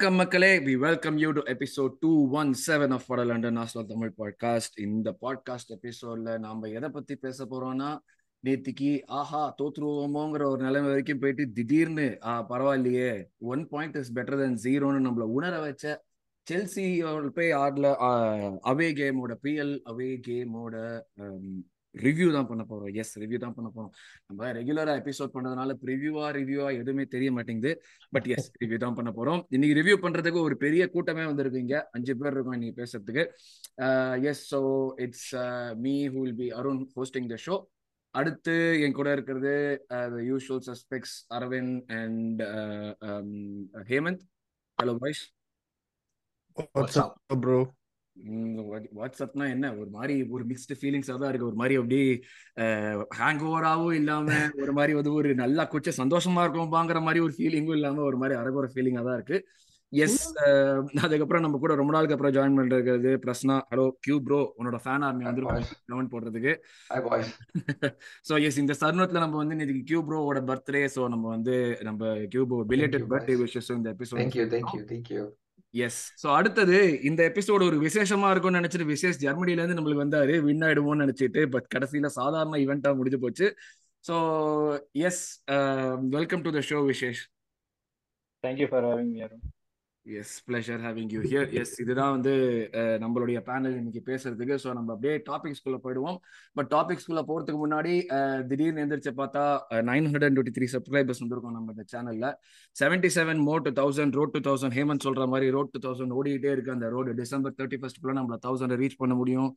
வணக்கம் மக்களே. We welcome you to episode two one seven of for London நாஸ்லோ Tamil podcast இந்த podcast எபிசோட்ல நாம எதை பத்தி பேச போறோம்னா நேத்திக்கு ஆஹா தோத்துருவோமோங்கிற ஒரு நிலைமை வரைக்கும் போயிட்டு திடீர்னு ஆ பரவாயில்லையே. One point is better than ஜீரோன்னு நம்மள உணர வச்ச செல்சி போய் ஆடல அவே கேமோட பிஎல் அவே கேமோட ரிவ்யூ தான் பண்ண போறோம். எஸ் ரிவ்யூ தான் பண்ண போறோம். நம்ம ரெகுலரா எபிசோட் பண்ணதுனால ப்ரிவியூவா ரிவ்யூவா எதுவுமே தெரிய மாட்டேங்குது. பட் எஸ் ரிவ்யூ தான் பண்ண போறோம். இன்னைக்கு ரிவ்யூ பண்றதுக்கு ஒரு பெரிய கூட்டமே வந்திருக்கீங்க. அஞ்சு பேர் இருக்கும் இன்னைக்கு பேசுறதுக்கு. Yes so it's me who will be Arun hosting the show அடுத்து என் கூட இருக்கிறது usual suspects Aravind and Hemanth hello boys bro வாட்ஸ்அப்னா என்ன? ஒரு மாதிரி ஒரு மிக்ஸ்டு ஃபீலிங்ஸாக தான் இருக்கு. ஒரு மாதிரி அப்படி ஹேங் ஓவராகவும் இல்லாம ஒரு மாதிரி வந்து ஒரு நல்லா கொஞ்சம் சந்தோஷமா இருக்கும்பாங்கிற மாதிரி ஒரு ஃபீலிங்கும் இல்லாம ஒரு மாதிரி அரகுற ஃபீலிங்காக தான் இருக்கு. எஸ் அதுக்கப்புறம் நம்ம கூட ரொம்ப நாளுக்கு அப்புறம் ஜாயின் பண்ணிருக்கிறது பிரஸ்னா. ஹலோ கியூ ப்ரோ உன்னோட ஃபேன் ஆர்மி வந்து கமெண்ட் போடுறதுக்கு. ஸோ எஸ் இந்த தருணத்துல நம்ம வந்து இன்னைக்கு கியூ ப்ரோவோட பர்த்டே ஸோ நம்ம வந்து நம்ம Q bro belated birthday wishes இந்த எபிசோட் எஸ் ஸோ அடுத்தது இந்த எபிசோடு ஒரு விசேஷமா இருக்கும்னு நினைச்சிட்டு விசேஷ் ஜெர்மனில இருந்து நம்மளுக்கு வந்தாரு. வின் ஆயிடுவோம்னு நினைச்சிட்டு பட் கடைசியில சாதாரண ஈவெண்டா முடிஞ்சு போச்சு. So yes welcome to the show Vishesh. Thank you for having me Arun yes pleasure having you here yes இதுதான் வந்து நம்மளுடைய பேனல் இன்னைக்கு பேசுறதுக்கு. ஸோ நம்ம அப்படியே டாபிக்ஸ்குள்ள போயிடுவோம். பட் டாபிக்ஸ்குள்ள போறதுக்கு முன்னாடி திடீர்னு எந்திரிச்சு பார்த்தா nine hundred and twenty three subscribers வந்திருக்கோம் நம்ம இந்த சேனல்ல seventy seven more to thousand road to thousand Hemanth சொல்ற மாதிரி ரோட் டூ தௌசண்ட் ஓடிக்கிட்டே இருக்கு. அந்த ரோடு டிசம்பர் தேர்ட்டி ஃபர்ஸ்ட்குள்ள நம்மள தௌசண்ட் ரீச் பண்ண முடியும்.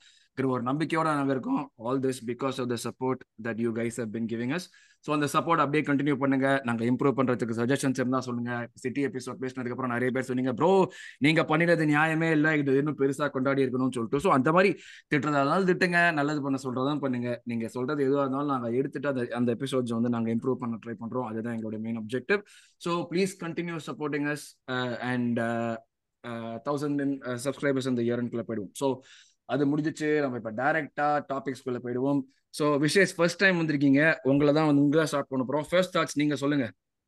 ஒரு நம்பிக்கையோட நாங்கள் இருக்கோம். All this because of the support that you guys have been giving us so அந்த சப்போர்ட் அப்படியே கண்டினியூ பண்ணுங்க. நாங்கள் இம்ப்ரூவ் பண்றதுக்கு சஜஷன்ஸ் இருந்தால் சொல்லுங்க. சிட்டி எபிசோட் பேசினதுக்கப்புறம் நிறைய பேர் சொன்னீங்க ப்ரோ நீங்க பண்ணினது நியாயமே இல்லை. இது இன்னும் பெருசாக கொண்டாடி இருக்கணும்னு சொல்லிட்டு. ஸோ அந்த மாதிரி திட்டுறதாலும் திட்டுங்க நல்லது பண்ண சொல்றதும் பண்ணுங்க. நீங்க சொல்றது எதுவாக இருந்தாலும் நாங்கள் எடுத்துட்டு அந்த அந்த எபிசோட்ஸ் வந்து நாங்கள் இம்ப்ரூவ் பண்ண ட்ரை பண்றோம். அதுதான் எங்களோட main objective so please continue supporting us and thousand subscribers இந்த இயர்னுக்குள்ள போயிடுவோம். ஸோ அது முடிஞ்சிச்சு. நம்ம இப்போ டைரக்டா டாபிக்ஸ்குள்ள போயிடுவோம். ஸோ விஷேஷ் ஃபர்ஸ்ட் டைம் வந்திருக்கீங்க. உங்களை தான் வந்து உங்களை ஸ்டார்ட் பண்ண போகிறோம் ஃபர்ஸ்ட் தாட்ஸ் நீங்க சொல்லுங்க.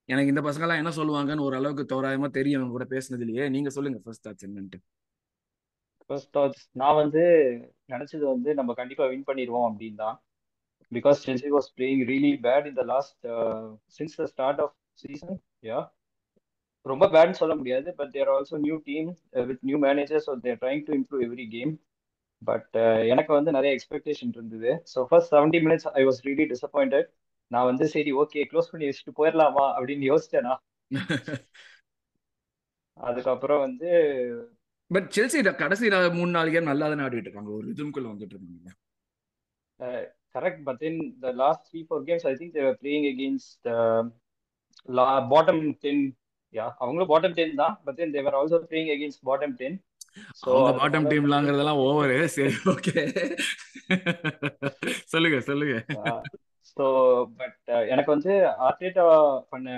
எனக்கு இந்த பசங்களாம் என்ன சொல்லுவாங்கன்னு ஓரளவுக்கு தோராயமா தெரியும். அவங்க கூட பேசினதுலயே நீங்க சொல்லுங்க ஃபர்ஸ்ட் தாட்ஸ் என்னன்ட்டு. ஃபர்ஸ்ட் தாட்ஸ் நான் வந்து நினைச்சது வந்து நம்ம கண்டிப்பா வின் பண்ணிடுவோம் அப்படின்னு தான். Because Chelsea was playing really bad in the last since the start of season yeah ரொம்ப பேட்னு சொல்ல முடியாது. But they're also new team with new managers they're trying to improve every game but எனக்கு வந்து நிறைய எக்ஸ்பெக்டேஷன் இருந்தது. So first seventy minutes I was really disappointed நான் வந்து சரி ஓகே க்ளோஸ் பண்ணி வச்சுட்டு போயிடலாமா அப்படின்னு யோசிச்சேனா. அதுக்கப்புறம் வந்து பட் செல்சி கடைசி மூணு நாலு கேம் நல்லா தானே ஆடிட்டு இருக்காங்க. ஒரு இதுக்குள்ள வந்துட்டு இருக்காங்க. Correct but then the last three four games I think they're playing against bottom ten yeah அவங்களும் பாட்டம் டென் தான். But then they're also playing against bottom ten அவங்க பாட்டம் டீம்லாங்கிறதெல்லாம் ஓவர் சரி ஓகே சொல்லுங்க சொல்லுங்க. ஸோ பட் எனக்கு வந்து Arteta பண்ண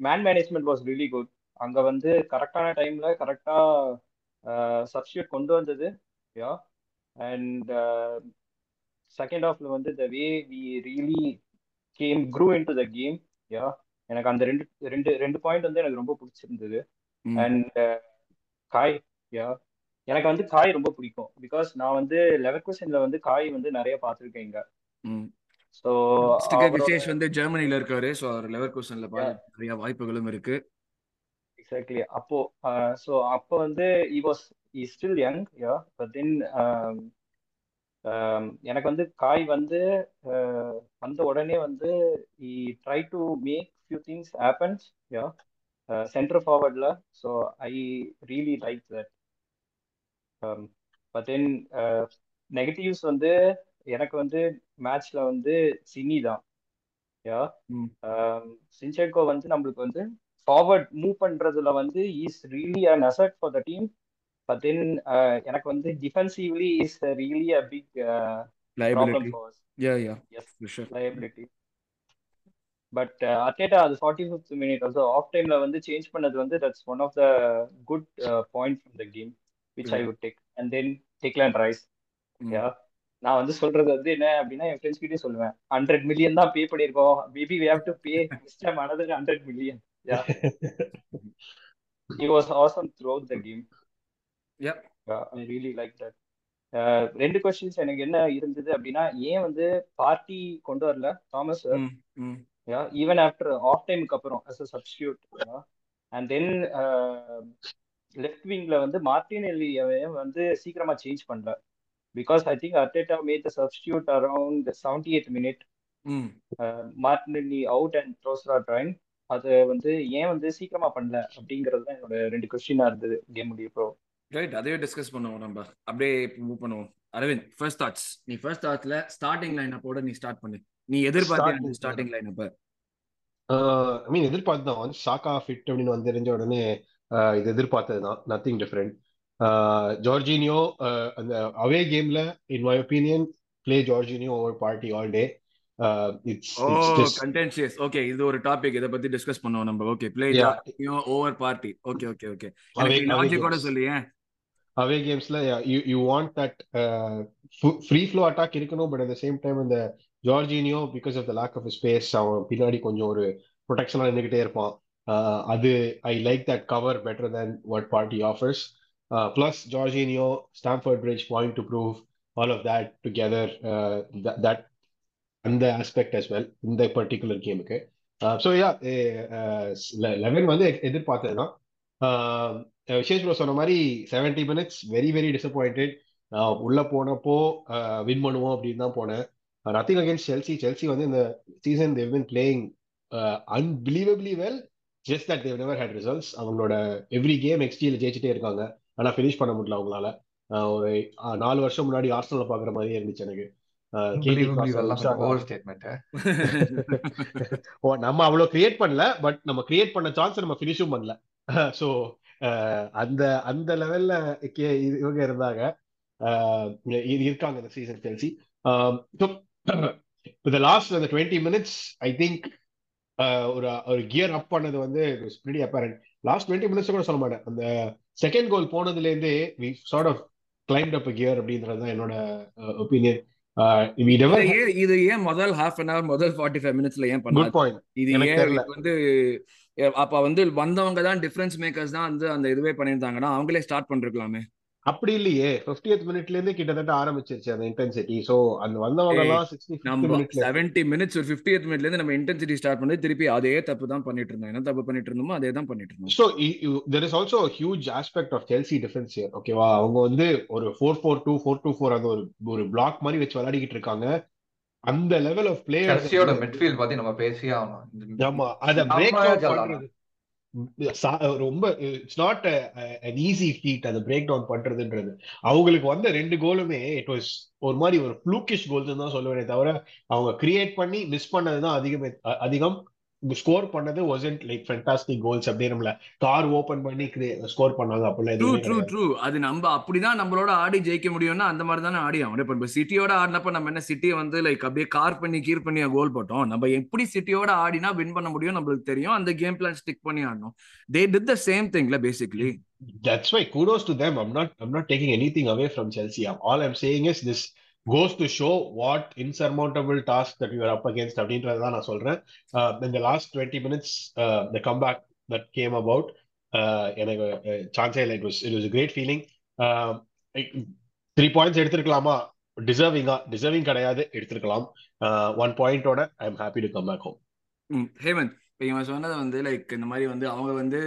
man management was really good அங்க வந்து கரெக்டான டைம்ல கரெக்டா சப்ஸ்டியூட் கொண்டு வந்தது. யா அண்ட் செகண்ட் ஹாஃப்ல வந்து the way we really came grew in to the game yeah எனக்கு அந்த ரெண்டு ரெண்டு ரெண்டு பாயிண்ட் வந்து எனக்கு ரொம்ப பிடிச்சிருந்தது. அண்ட் காய் யா எனக்கு வந்து காய் ரொம்ப பிடிக்கும். பிகாஸ் நான் வந்து லெவல் கொஸ்டின்ல வந்து காய் வந்து நிறைய பார்த்துருக்கேன் இங்க. ஸோ விசேஷ் வந்து ஜெர்மனில இருக்காரு. ஸோ அவர் லெவல் கொஸ்டின்ல நிறைய வாய்ப்புகளும் இருக்கு. எக்ஸாக்ட்லி அப்போ ஸோ அப்போ வந்து he was he still young yeah but then எனக்கு வந்து காய் வந்து வந்த உடனே வந்து he try to make few things happens yeah center ஃபார்வர்டில் so I really like that but then negatives வந்து எனக்கு வந்து மேட்ச்ல வந்து சினி தான். யா சின்சென்கோ வந்து நம்மளுக்கு வந்து ஃபார்வர்ட் மூவ் பண்றதுல வந்து is really an asset for the team but then எனக்கு வந்து defensively is really a big for yeah yeah yes liability but Arteta அது forty fifth minute also half டைம்ல வந்து சேஞ்ச் பண்ணது வந்து that's one of the good point from the game which I would take and then Declan Rice yeah நான் வந்து சொல்றது வந்து என்ன அப்படின்னா என் ஃப்ரெண்ட்ஸ் கிட்டே சொல்லுவேன். ஹண்ட்ரட் மில்லியன் தான் பே பண்ணிருக்கோம் maybe we have to pay மிஸ்டம் another hundred million awesome throughout the game. Yeah. uh, I really like that. Uh, ரெண்டு கொஸ்டின்ஸ் எனக்கு என்ன இருந்தது அப்படின்னா ஏன் வந்து பார்ட்டி கொண்டு வரல? தாமஸ் even after ஆஃப் டைமுக்கு அப்புறம் as a substitute. Yeah. and then left விங்ல வந்து மார்டினெல்லி வந்து சீக்கிரமா சேஞ்ச் பண்ணல because I think Arteta made the substitute around seventy eight minute ம். மார்டினெல்லி அவுட் அண்ட் ட்ரோஸ்ரா ட்ராயின் அது வந்து ஏன் வந்து சீக்கிரமா பண்ணல அப்படிங்கிறது தான் என்னோட ரெண்டு கொஸ்டினா இருந்தது கேம் முடியப்போ ரைட் அதையே டிஸ்கஸ் பண்ணுவோம் நம்ம. அப்படியே மூவ் பண்ணுவோம். அரவிந்த் ஃபர்ஸ்ட் தாட்ஸ் நீ ஃபர்ஸ்ட் தாட்ஸ்ல ஸ்டார்டிங் லைன் அப்போட நீ ஸ்டார்ட் பண்ணு. நீ Starting- ஸ்டார்டிங் லைன் அப்ப ஐ மீன் எதிர்பார்த்து தான். வந்து சாக்கா ஃபிட் அப்படின்னு வந்து தெரிஞ்ச உடனே இது எதிர்பார்த்தது தான். நத்திங் டிஃப்ரெண்ட் ஜார்ஜினியோ அந்த அவே கேம்ல in my opinion play Jorginho over Partey all day okay இது ஒரு டாபிக் இத பத்தி டிஸ்கஸ் பண்ணுவோம் நம்ம. Okay play. Over Partey okay okay okay logic கூட. சொல்லியே. Away கேம்ஸ்ல you want that free flow attack இருக்கணும் but at the same time இந்த Jorginho because of the lack of space அவன் பின்னாடி கொஞ்சம் ஒரு ப்ரொடெக்ஷனாக நின்றுக்கிட்டே இருப்பான். அது I like that cover better than what Partey offers plus Jorginho Stamford Bridge point to prove all of that together that அந்த ஆஸ்பெக்ட் as வெல் இந்த பர்டிகுலர் கேமுக்கு ஸோ யா லெவன் வந்து எ- எதிர்பார்த்தது தான் விசேஷ் ப்ரோ சொன்ன மாதிரி seventy minutes very very disappointed உள்ள போனப்போ வின் பண்ணுவோம் அப்படின்னு தான் போனேன். நத்திங் அகேன்ஸ்ட் செல்சி செல்சி வந்து இந்த season they've been playing unbelievably well just that they've never had results அவங்களோட எவ்ரி கேம் எக்ஸ்டியில் ஜெயிச்சிட்டே இருக்காங்க. ஆனா ஃபினிஷ் பண்ண முடியல அவங்களால. ஒரு நாலு வருஷம் முன்னாடி ஆர்சனல் பாக்குற மாதிரியே இருந்துச்சு எனக்கு. நம்ம அவ்வளவு கிரியேட் பண்ணல பட் நம்ம கிரியேட் பண்ண சான்ஸ் நம்ம ஃபினிஷும் பண்ணல. ஸோ அந்த அந்த லெவல்ல இவங்க இருந்தாங்க. இருக்காங்க இந்த சீசன் செல்சி லாஸ்ட் அந்த டுவெண்ட்டி மினிட்ஸ் ஐ திங்க் ஒரு ஒரு கியர் அப் பண்ணது வந்து pretty apparent last twenty minutes கூட சொல்ல மாட்டேன். அந்த செகண்ட் கோல் போனதுல இருந்தே we sort of climbed up gear அப்படின்றது தான் என்னோட ஒப்பீனியன் இது ஏன் முதல் ஹாஃப் அன் ஹவர் முதல் ஃபார்ட்டி ஃபைவ் மினிட்ஸ்ல ஏன் பாயிண்ட் இது ஏன் வந்து அப்ப வந்து வந்தவங்க தான் டிஃபரன்ஸ் மேக்கர்ஸ் தான் வந்து அந்த இதுவே பண்ணியிருந்தாங்கன்னா அவங்களே ஸ்டார்ட் பண்ணிருக்கலாமே. அப்படி இல்லையே. 50th மினிட்ல இருந்தே கிட்டத்தட்ட ஆரம்பிச்சிருச்சு அந்த இன்டென்சிட்டி சோ அந்த வந்தவங்க எல்லாம் சிக்ஸ்டி நம்ம செவன்டி மினிட்ஸ் ஒரு ஃபிஃப்டியத் மினிட்ல இருந்து நம்ம இன்டென்சிட்டி ஸ்டார்ட் பண்ணி திருப்பி அதே தப்பு தான் பண்ணிட்டு இருந்தோம். என்ன தப்பு பண்ணிட்டு இருந்தோமோ அதே தான் பண்ணிட்டு இருந்தோம். So there is also huge aspect of Chelsea defence year ஓகேவா அவங்க வந்து ஒரு four four two four two four அந்த ஒரு ஒரு பிளாக் மாதிரி வச்சு விளையாடிக்கிட்டு இருக்காங்க. அந்த லெவல் ஆஃப் பிளேயர்ஸ் செல்சியோட மிட்ஃபீல்ட் பத்தி நம்ம பேசியே ஆகணும். ஆமா அத பிரேக். பண்றது. சா- ரொம்ப it's not an easy feat அதை பிரேக் டவுன் பண்றதுன்றது. அவங்களுக்கு வந்த ரெண்டு கோலுமே இட் வாஸ் ஒரு மாதிரி ஒரு ஃப்ளூக்கிஷ் கோல்ஸ் தான் சொல்லுவேனே தவிர அவங்க கிரியேட் பண்ணி மிஸ் பண்ணது தான் அதிகமே அதிகம். ஸ்கோர் பண்ணது wasn't லைக் ஃபென்டாஸ்டிக் கோல்ஸ் அப்படியே நம்மள கார் ஓபன் பண்ணி ஸ்கோர் பண்ணாங்க அப்படிலாம் ட்ரூ ட்ரூ ட்ரூ அது நம்ம அப்படிதான் நம்மளோட ஆடி ஜெயிக்க முடியும்னா அந்த மாதிரி தானே ஆடி ஆகணும் இப்ப சிட்டியோட ஆடினப்ப நம்ம என்ன சிட்டியை வந்து லைக் அப்படியே கார் பண்ணி கீர் பண்ணி கோல் போட்டோம். நம்ம எப்படி சிட்டியோட ஆடினா வின் பண்ண முடியும் நம்மளுக்கு தெரியும். அந்த கேம் பிளான் ஸ்டிக் பண்ணி ஆடணும். They did the same திங்ல basically That's why kudos to them. I'm not I'm not taking anything away from Chelsea. All I'm saying is this goes goes to show what இன்சர்மௌண்டபிள் task that you are up against அப்படின்றது தான் நான் சொல்றேன் இந்த last twenty minutes the comeback that game about எனக்கு சான்ஸே இல்லை it was it was great feeling three points எடுத்திருக்கலாமா டிசர்விங்கா deserving கிடையாது எடுத்திருக்கலாம் one பாயிண்டோட I am happy to come back home Hemant இப்போ இவன் சொன்னது வந்து லைக் இந்த மாதிரி வந்து அவங்க வந்து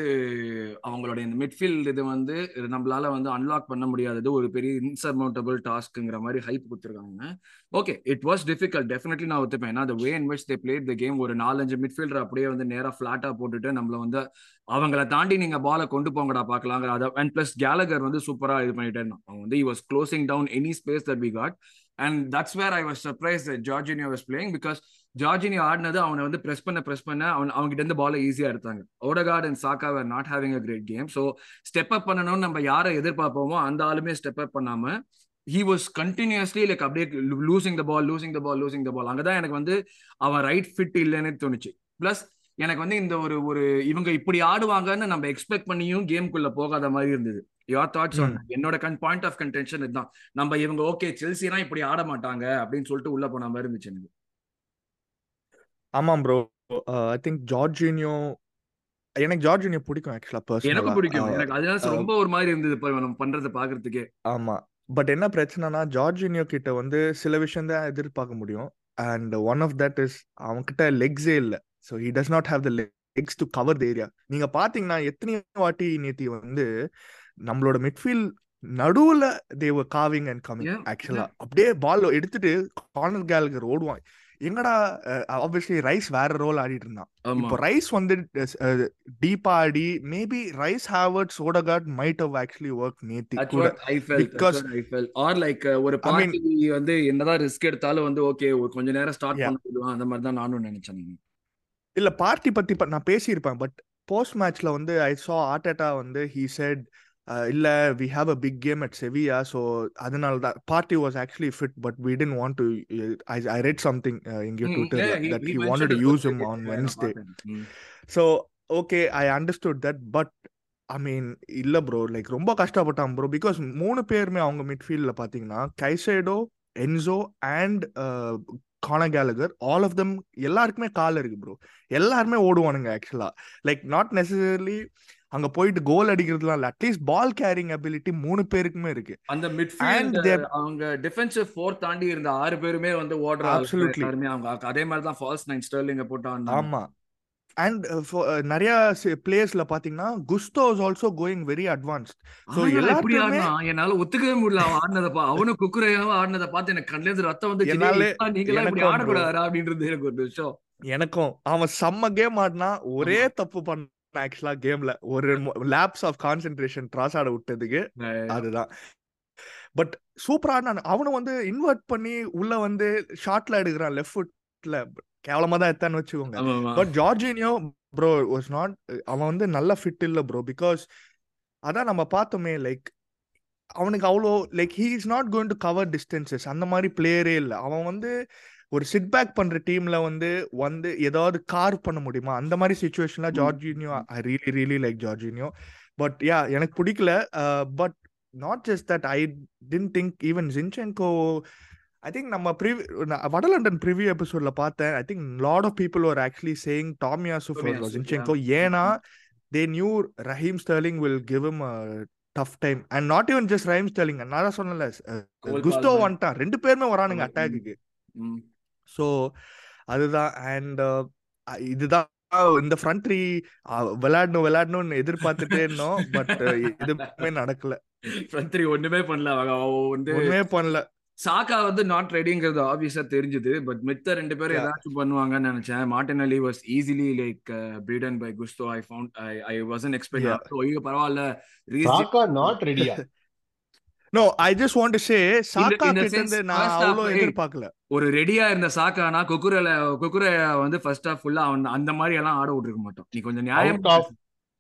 அவங்களோட இந்த மிட்ஃபீல்டு இது வந்து நம்மளால வந்து அன்லாக் பண்ண முடியாதது ஒரு பெரிய இன்சர்மௌண்டபிள் டாஸ்க்குங்கிற மாதிரி ஹைப் கொடுத்துருக்காங்க. Okay it was difficult definitely நான் ஒத்துப்பேன். ஏன்னா way in which they played the game ஒரு நாலஞ்சு மிட்ஃபீல்டர் அப்படியே வந்து நேராக ஃப்ளாட்டாக போட்டுட்டு நம்மள வந்து அவங்கள தாண்டி நீங்கள் பாலை கொண்டு போங்கடா பார்க்கலாங்கிற அதை அண்ட் ப்ளஸ் கேலகர் வந்து சூப்பராக இது பண்ணிட்டே இருந்தான் அவன் வந்து was closing down any space that we got and that's where I was surprise Jorginho was playing because Jorginho ஆடினது அவனை வந்து பிரஸ் பண்ண பிரஸ் பண்ண அவன் அவங்ககிட்ட இருந்து பாலை ஈஸியா எடுத்தாங்க. Odegaard and Saka were not having a great game so step up பண்ணணும்னு நம்ம யாரை எதிர்பார்ப்போமோ அந்த ஆளுமே ஸ்டெப் அப் பண்ணாம ஹி வாஸ் கண்டினியூஸ்லி லைக் அப்படியே losing the ball losing the ball losing the ball அங்கதான் எனக்கு வந்து அவன் ரைட் ஃபிட் இல்லைன்னு தோணுச்சு. பிளஸ் எனக்கு வந்து இந்த ஒரு ஒரு இவங்க இப்படி ஆடுவாங்கன்னு நம்ம எக்ஸ்பெக்ட் பண்ணியும் கேம்குள்ள போகாத மாதிரி இருந்தது. யோர் தாட்ஸ் என்னோட கன் பாயிண்ட் ஆஃப் கன்டென்ஷன் இதுதான். நம்ம இவங்க ஓகே செல்சினா இப்படி ஆட மாட்டாங்க அப்படின்னு சொல்லிட்டு உள்ள போன மாதிரி இருந்துச்சு எனக்கு. ஆமாம் ப்ரோ. ஐ திங்க் ஜார்ஜினியோ எனக்கு ஜார்ஜினியோ பிடிக்கும் ஆக்சுவலா பர்சனலா பிடிக்கும். எனக்கு அதனால ரொம்ப ஒரு மாதிரி இருந்தது இப்ப நம்ம பண்றதை பாக்குறதுக்கே. ஆமா. பட் என்ன பிரச்சனைனா ஜார்ஜினியோ கிட்ட வந்து சில விஷயம் தான் எதிர்பார்க்க முடியும். And one of that is அவன்கிட்ட லெக்ஸே இல்ல. So he does not have the legs to cover the area நீங்க பாத்தீங்கன்னா எத்தனையோ வாட்டி நேத்தி வந்து நம்மளோட மிட்ஃபீல்ட் நடுவுல தேவ காவிங் அண்ட் கமிங் ஆக்சுவலா அப்படியே பால் எடுத்துட்டு கார்னர் கேலகர் ஓடுவான். எங்கடா ஆப்வியஸ்லி ரைஸ் வேற ரோல் ஆடிட்டு இருந்தான். இப்போ ரைஸ் வந்து டீப்பா ஆடி maybe Rice Havertz Odegaard might have actually work நேத்தி கூட. like uh, ஒரு பார்ட்டி வந்து என்னதான் ரிஸ்க் எடுத்தாலும் வந்து ஓகே கொஞ்ச நேரம் ஸ்டார்ட் Yeah. பண்ண விடுவான் அந்த மாதிரி தான் நானும் நினைச்சேன் இல்ல பார்ட்டி பத்தி நான் பேசியிருப்பேன். பட் போஸ்ட் மேட்ச்ல வந்து ஐ சா ஆர்டேட்டா வந்து ஹீ செட் இல்ல we have a big game at Sevilla so அதனால தான். Partey was actually fit but we didn't want to I read something இங்கே ட்விட்டர்ல that he wanted to use him on Wednesday so okay I understood that but I mean இல்ல bro like ரொம்ப கஷ்டப்பட்டான் bro because மூணு பேருமே அவங்க மிட்ஃபீல்ட்ல பாத்தீங்கன்னா Caicedo Enzo and Conor Gallagher all of them எல்லாருக்குமே கால் இருக்கு ப்ரோ எல்லாருமே ஓடுவானுங்க ஆக்சுவலா லைக் நாட் நெசசரிலி அங்க போயிட்டு கோல் அடிக்கிறதுலாம் இல்ல அட்லீஸ்ட் பால் கேரிங் அபிலிட்டி மூணு பேருக்குமே இருக்கு அந்த மிட்ஃபீல்ட் அவங்க டிஃபென்சிவ் ஃபோர் தாண்டி இருந்த ஆறு பேருமே வந்து ஓடுற. எல்லாருமே அவங்க அதே மாதிரி தான் ஃபால்ஸ் நைன் ஸ்டர்லிங்க போட்டு ஆடினாங்க. ஆமா அண்ட் நிறைய பிளேயர்ஸ்ல பாத்தீங்கன்னா Gusto is also going very advanced எல்லாத்தையுமே ஆடினான்? என்னால ஒத்துக்கவே முடியல அவன் ஆடினதை பா அவனும் குக்குரையாவும் ஆடினதை பார்த்து எனக்கு கண்ணுல இருந்து ரத்தம் வந்து நீங்களா இப்படி. ஆடக்கூடாதா அப்படின்றது எனக்கு ஒரு விஷயம் எனக்கும் அவன் செம்ம கேம் ஆடினா ஒரே தப்பு பண்ண ஆக்சுவலா கேம்ல ஒரு லேப்ஸ் ஆஃப் கான்சென்ட்ரேஷன் கிராஸ் ஆட விட்டதுக்கு அதுதான். பட் சூப்பரா அவனும் வந்து இன்வெர்ட் பண்ணி உள்ள வந்து ஷார்ட்ல எடுக்கிறான் லெஃப்ட் ஃபுட்ல கேவலமா தான் எடுத்தான்னு வச்சுக்கோங்க. But Jorginho bro was not அவன் வந்து நல்ல ஃபிட் இல்ல ப்ரோ பிகாஸ் அதான் நம்ம பார்த்தோமே லைக் அவனுக்கு அவ்வளோ like he is not going to cover distances அந்த மாதிரி பிளேயரே இல்லை. அவன் வந்து ஒரு சிட் பேக் பண்ற டீம்ல வந்து வந்து ஏதாவது கார் பண்ண முடியுமா? அந்த மாதிரி சுச்சுவேஷன்ல Jorginho I really really like Jorginho. But yeah எனக்கு பிடிக்கல. But not just that I don't think even Zinchenko I think நம்ம ப்ரிவி வடலண்டன் ப்ரிவியூ எபிசோட்ல பார்த்தேன். I think lot of people are actually saying Tomiyasu for Tomiyasu, Zinchenko. ஏன்னா they knew Raheem Sterling will give him tough time and not even just Raheem Sterling நான் தான் சொன்னல குஸ்டோ. வந்துட்டான். ரெண்டு பேருமே வரானுங்க ம். ஸோ அதுதான். அண்ட் இதுதான் இந்த ஃப்ரண்ட் த்ரீ விளையாடணும் விளையாடணும்னு எதிர்பார்த்துட்டே இருந்தோம். பட் எதுவுமே நடக்கல. Front three ஒண்ணுமே பண்ணல. வந்து ஒண்ணுமே பண்ணல. சாக்கா வந்து நாட் ரெடிங்கிறது ஆப்வியஸா தெரிஞ்சது. பட் மித்த ரெண்டு பேரும். ஏதாச்சும் பண்ணுவாங்கன்னு நினைச்சேன். Martinelli was easily like beaten by Gusto I found I I wasn't expect. ஐயோ பரவாயில்ல. சாக்கா நாட் ரெடியா no I just want to say Saka கிட்ட நான் அவ்வளோ எதிர்பார்க்கல ஒரு ரெடியா இருந்த சாக்கானா குக்குரல குக்குர வந்து ஃபர்ஸ்ட் ஹாஃப் ஃபுல்லா அவன் அந்த மாதிரி எல்லாம் ஆட விட்டுருக்க மாட்டோம் நீ கொஞ்சம் நியாயம் ஆஃப்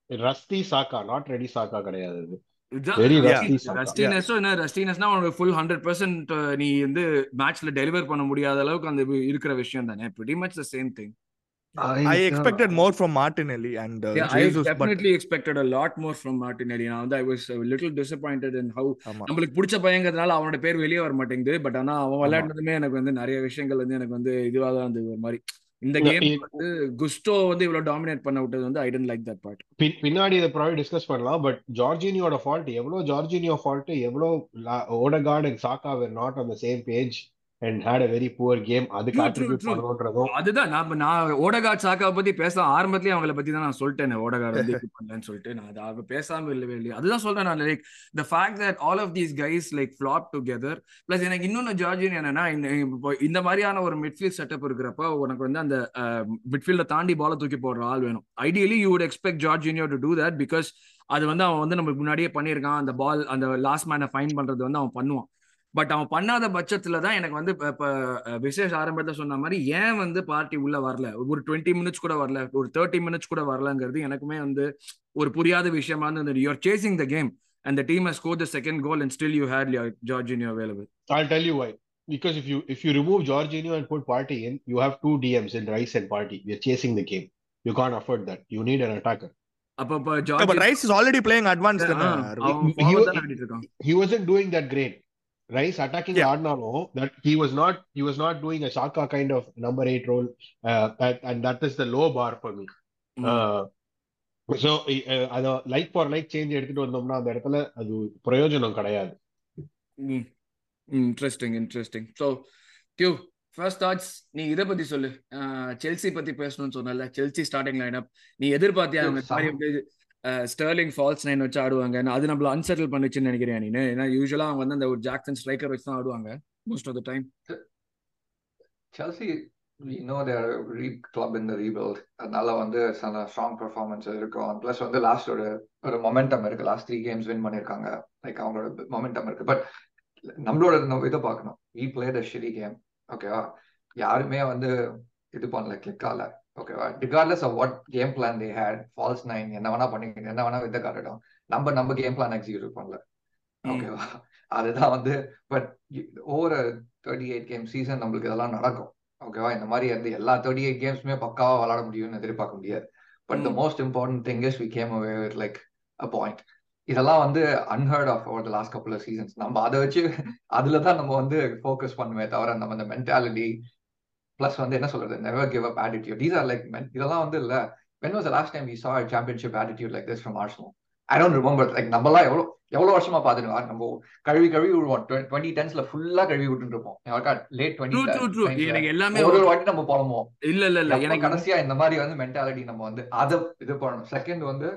ரஸ்தி சாக்கா நாட் ரெடி சாக்கா கிடையாது இது வெரி Yeah. ரஸ்தி சாக்கா ரஸ்டினஸோ என்ன ரஸ்டினஸ்னா உனக்கு ஃபுல் ஹண்ட்ரட் பர்சன்ட் நீ வந்து மேட்ச்ல டெலிவர் பண்ண முடியாத அளவுக்கு அந்த இருக்கிற விஷயம் தானே. Pretty much I expected more from Martinelli and Yeah, I Jesus but definitely expected a lot more from Martinelli. நான் வந்து I was a little disappointed in how ஆமா. நம்மளுக்கு பிடிச்ச பையங்கிறதுனால அவனோட பேர் வெளியே வர மாட்டேங்குது. பட் ஆனா அவன். விளையாடுனதுமே எனக்கு வந்து நிறைய விஷயங்கள் வந்து எனக்கு வந்து இதுவா தான் இருந்தது. ஒரு மாதிரி இந்த கேம் வந்து குஸ்டோ வந்து இவ்வளவு டாமினேட் பண்ண விட்டது வந்து I don't like that part பின்- பின்னாடி இதை ப்ராப்ளம் டிஸ்கஸ் பண்ணலாம். பட் ஜார்ஜினியோட ஃபால்ட் எவ்வளோ ஜார்ஜினியோ ஃபால்ட் எவ்வளோ Odegaard and Saka were not on the same page and had a very poor game அதுக்கு அட்ரிபியூட் அதுதான் நான் நான் ஓடகார்ட் சாக்காவை பத்தி பேச ஆரம்பத்திலேயே அவங்கள பத்தி தான் நான் சொல்லிட்டேன் ஓடகார்ட் வந்து இப்படி பண்ணலன்னு சொல்லிட்டு. நான் அது பேசாம இல்லவே இல்லையா. அதுதான் சொல்றேன் நான் like the fact that all of these guys like flop together plus எனக்கு இன்னொன்னு ஜார்ஜின் என்னன்னா இந்த மாதிரியான ஒரு மிட்ஃபீல்ட் செட்டப் இருக்கிறப்ப உனக்கு வந்து அந்த மிட்ஃபீல்ட தாண்டி பால தூக்கி போடுற ஆள் வேணும். Ideally you would expect Jorginho to do that because அது வந்து அவன் வந்து நமக்கு முன்னாடியே பண்ணியிருக்கான். அந்த பால் அந்த லாஸ்ட் மேனை ஃபைன் பண்றது வந்து அவன் பண்ணுவான். பட் அவன் பண்ணாத பட்சத்துல தான் எனக்கு வந்து இப்ப- விசேஷ் ஆரம்பத்துல சொன்ன மாதிரி ஏன் வந்து பார்ட்டி உள்ள வரல ஒரு டுவெண்ட்டி மினிட்ஸ் கூட வரல ஒரு தேர்ட்டி மினிட்ஸ் கூட வரலங்கிறது எனக்குமே வந்து ஒரு புரியாத விஷயமா இருந்தது you're chasing the game and the team score the second goal and still you had Jorginho available I'll tell you why. Because if you if you remove Jorginho and put Party in, you have two DMs in Rice and Party. We're chasing the game. You can't afford that. You need an attacker. அப்ப இப்ப but ஜார்ஜி Rice is already playing advance தானே அவன் He- forward he- தானே ஆடிட்டு இருக்கான் He wasn't doing that great. He was not he was not doing a Saka kind of number eight role. Uh, that, and that is the low bar for me. Mm. Uh, so அத like for like change எடுத்துட்டு வந்தோம்னா அந்த இடத்துல அது பிரயோஜனம் கிடையாது interesting interesting so கியூ first thoughts நீ இதை பத்தி சொல்லு செல்சி பத்தி பேசணும்னு சொன்னல செல்சி ஸ்டார்டிங் லைன் அப் நீ எதிர்பார்த்தியா அவங்க ஸ்டர்லிங் ஃபால்ஸ் நைன் வச்சு ஆடுவாங்க. அது நம்மள அன்செட்டில் பண்ணுச்சுன்னு நினைக்கிறேன் நீ ஏன்னா யூஸ்வலா அவங்க வந்து அந்த ஒரு ஜாக்சன் ஸ்ட்ரைக்கர் வச்சு தான் ஆடுவாங்க most of the time Chelsea, we know they're a re club in the rebuild. அதனால வந்து சில ஸ்ட்ராங் பெர்ஃபார்மன்ஸ் இருக்கும். ப்ளஸ் வந்து லாஸ்ட் ஒரு ஒரு மொமெண்டம் இருக்கு. லாஸ்ட் த்ரீ கேம்ஸ் வின் பண்ணிருக்காங்க. லைக் அவங்களோட மொமெண்டம் இருக்கு. பட் நம்மளோட நம்ம இதை பார்க்கணும். வி பிளே த ஷிரி கேம் ஓகேவா யாருமே வந்து இது பண்ணல கிளிக் ஆகல. ஓகேவா regardless of what game plan they had false nine என்ன வேணா பண்ணிக்கணும் என்ன வேணா வித்த காட்டட்டும் நம்ம நம்ம கேம் பிளான் எக்ஸிக்யூட் பண்ணல. ஓகேவா அதுதான் வந்து but over thirty eight game season நம்மளுக்கு இதெல்லாம் நடக்கும். ஓகேவா இந்த மாதிரி வந்து எல்லா தேர்ட்டி எயிட் கேம்ஸ்மே பக்காவா விளாட முடியும்னு எதிர்பார்க்க முடியாது. But the most important thing is we came away with like a point இதெல்லாம் வந்து unheard of over the last of seasons நம்ம அதை வச்சு அதுல தான் நம்ம வந்து ஃபோக்கஸ் பண்ணுமே தவிர நம்ம அந்த மென்டாலிட்டி பிளஸ் வந்து என்ன சொல்றது? Never give up attitude these are like இதெல்லாம் வந்து இல்ல. When was last time we saw championship attitude like this from Arsenal I don't remember like நம்மலாம் எவ்வளோ எவ்வளவு வருஷமா பாத்துட்டு நம்ம கழுவி கழுவி விடுவோம். டுவெண்ட்டி டென்ஸ்ல ஃபுல்லா கழுவி விட்டு இருப்போம். லேட் டுவெண்ட்டி எனக்கு எல்லாமே ஒரு வாட்டி நம்ம புலம்புவோம் இல்ல இல்ல இல்ல. எனக்கு கடைசியா இந்த மாதிரி வந்து மென்டாலிட்டி நம்ம வந்து அதை இது பண்ணணும். செகண்ட் வந்து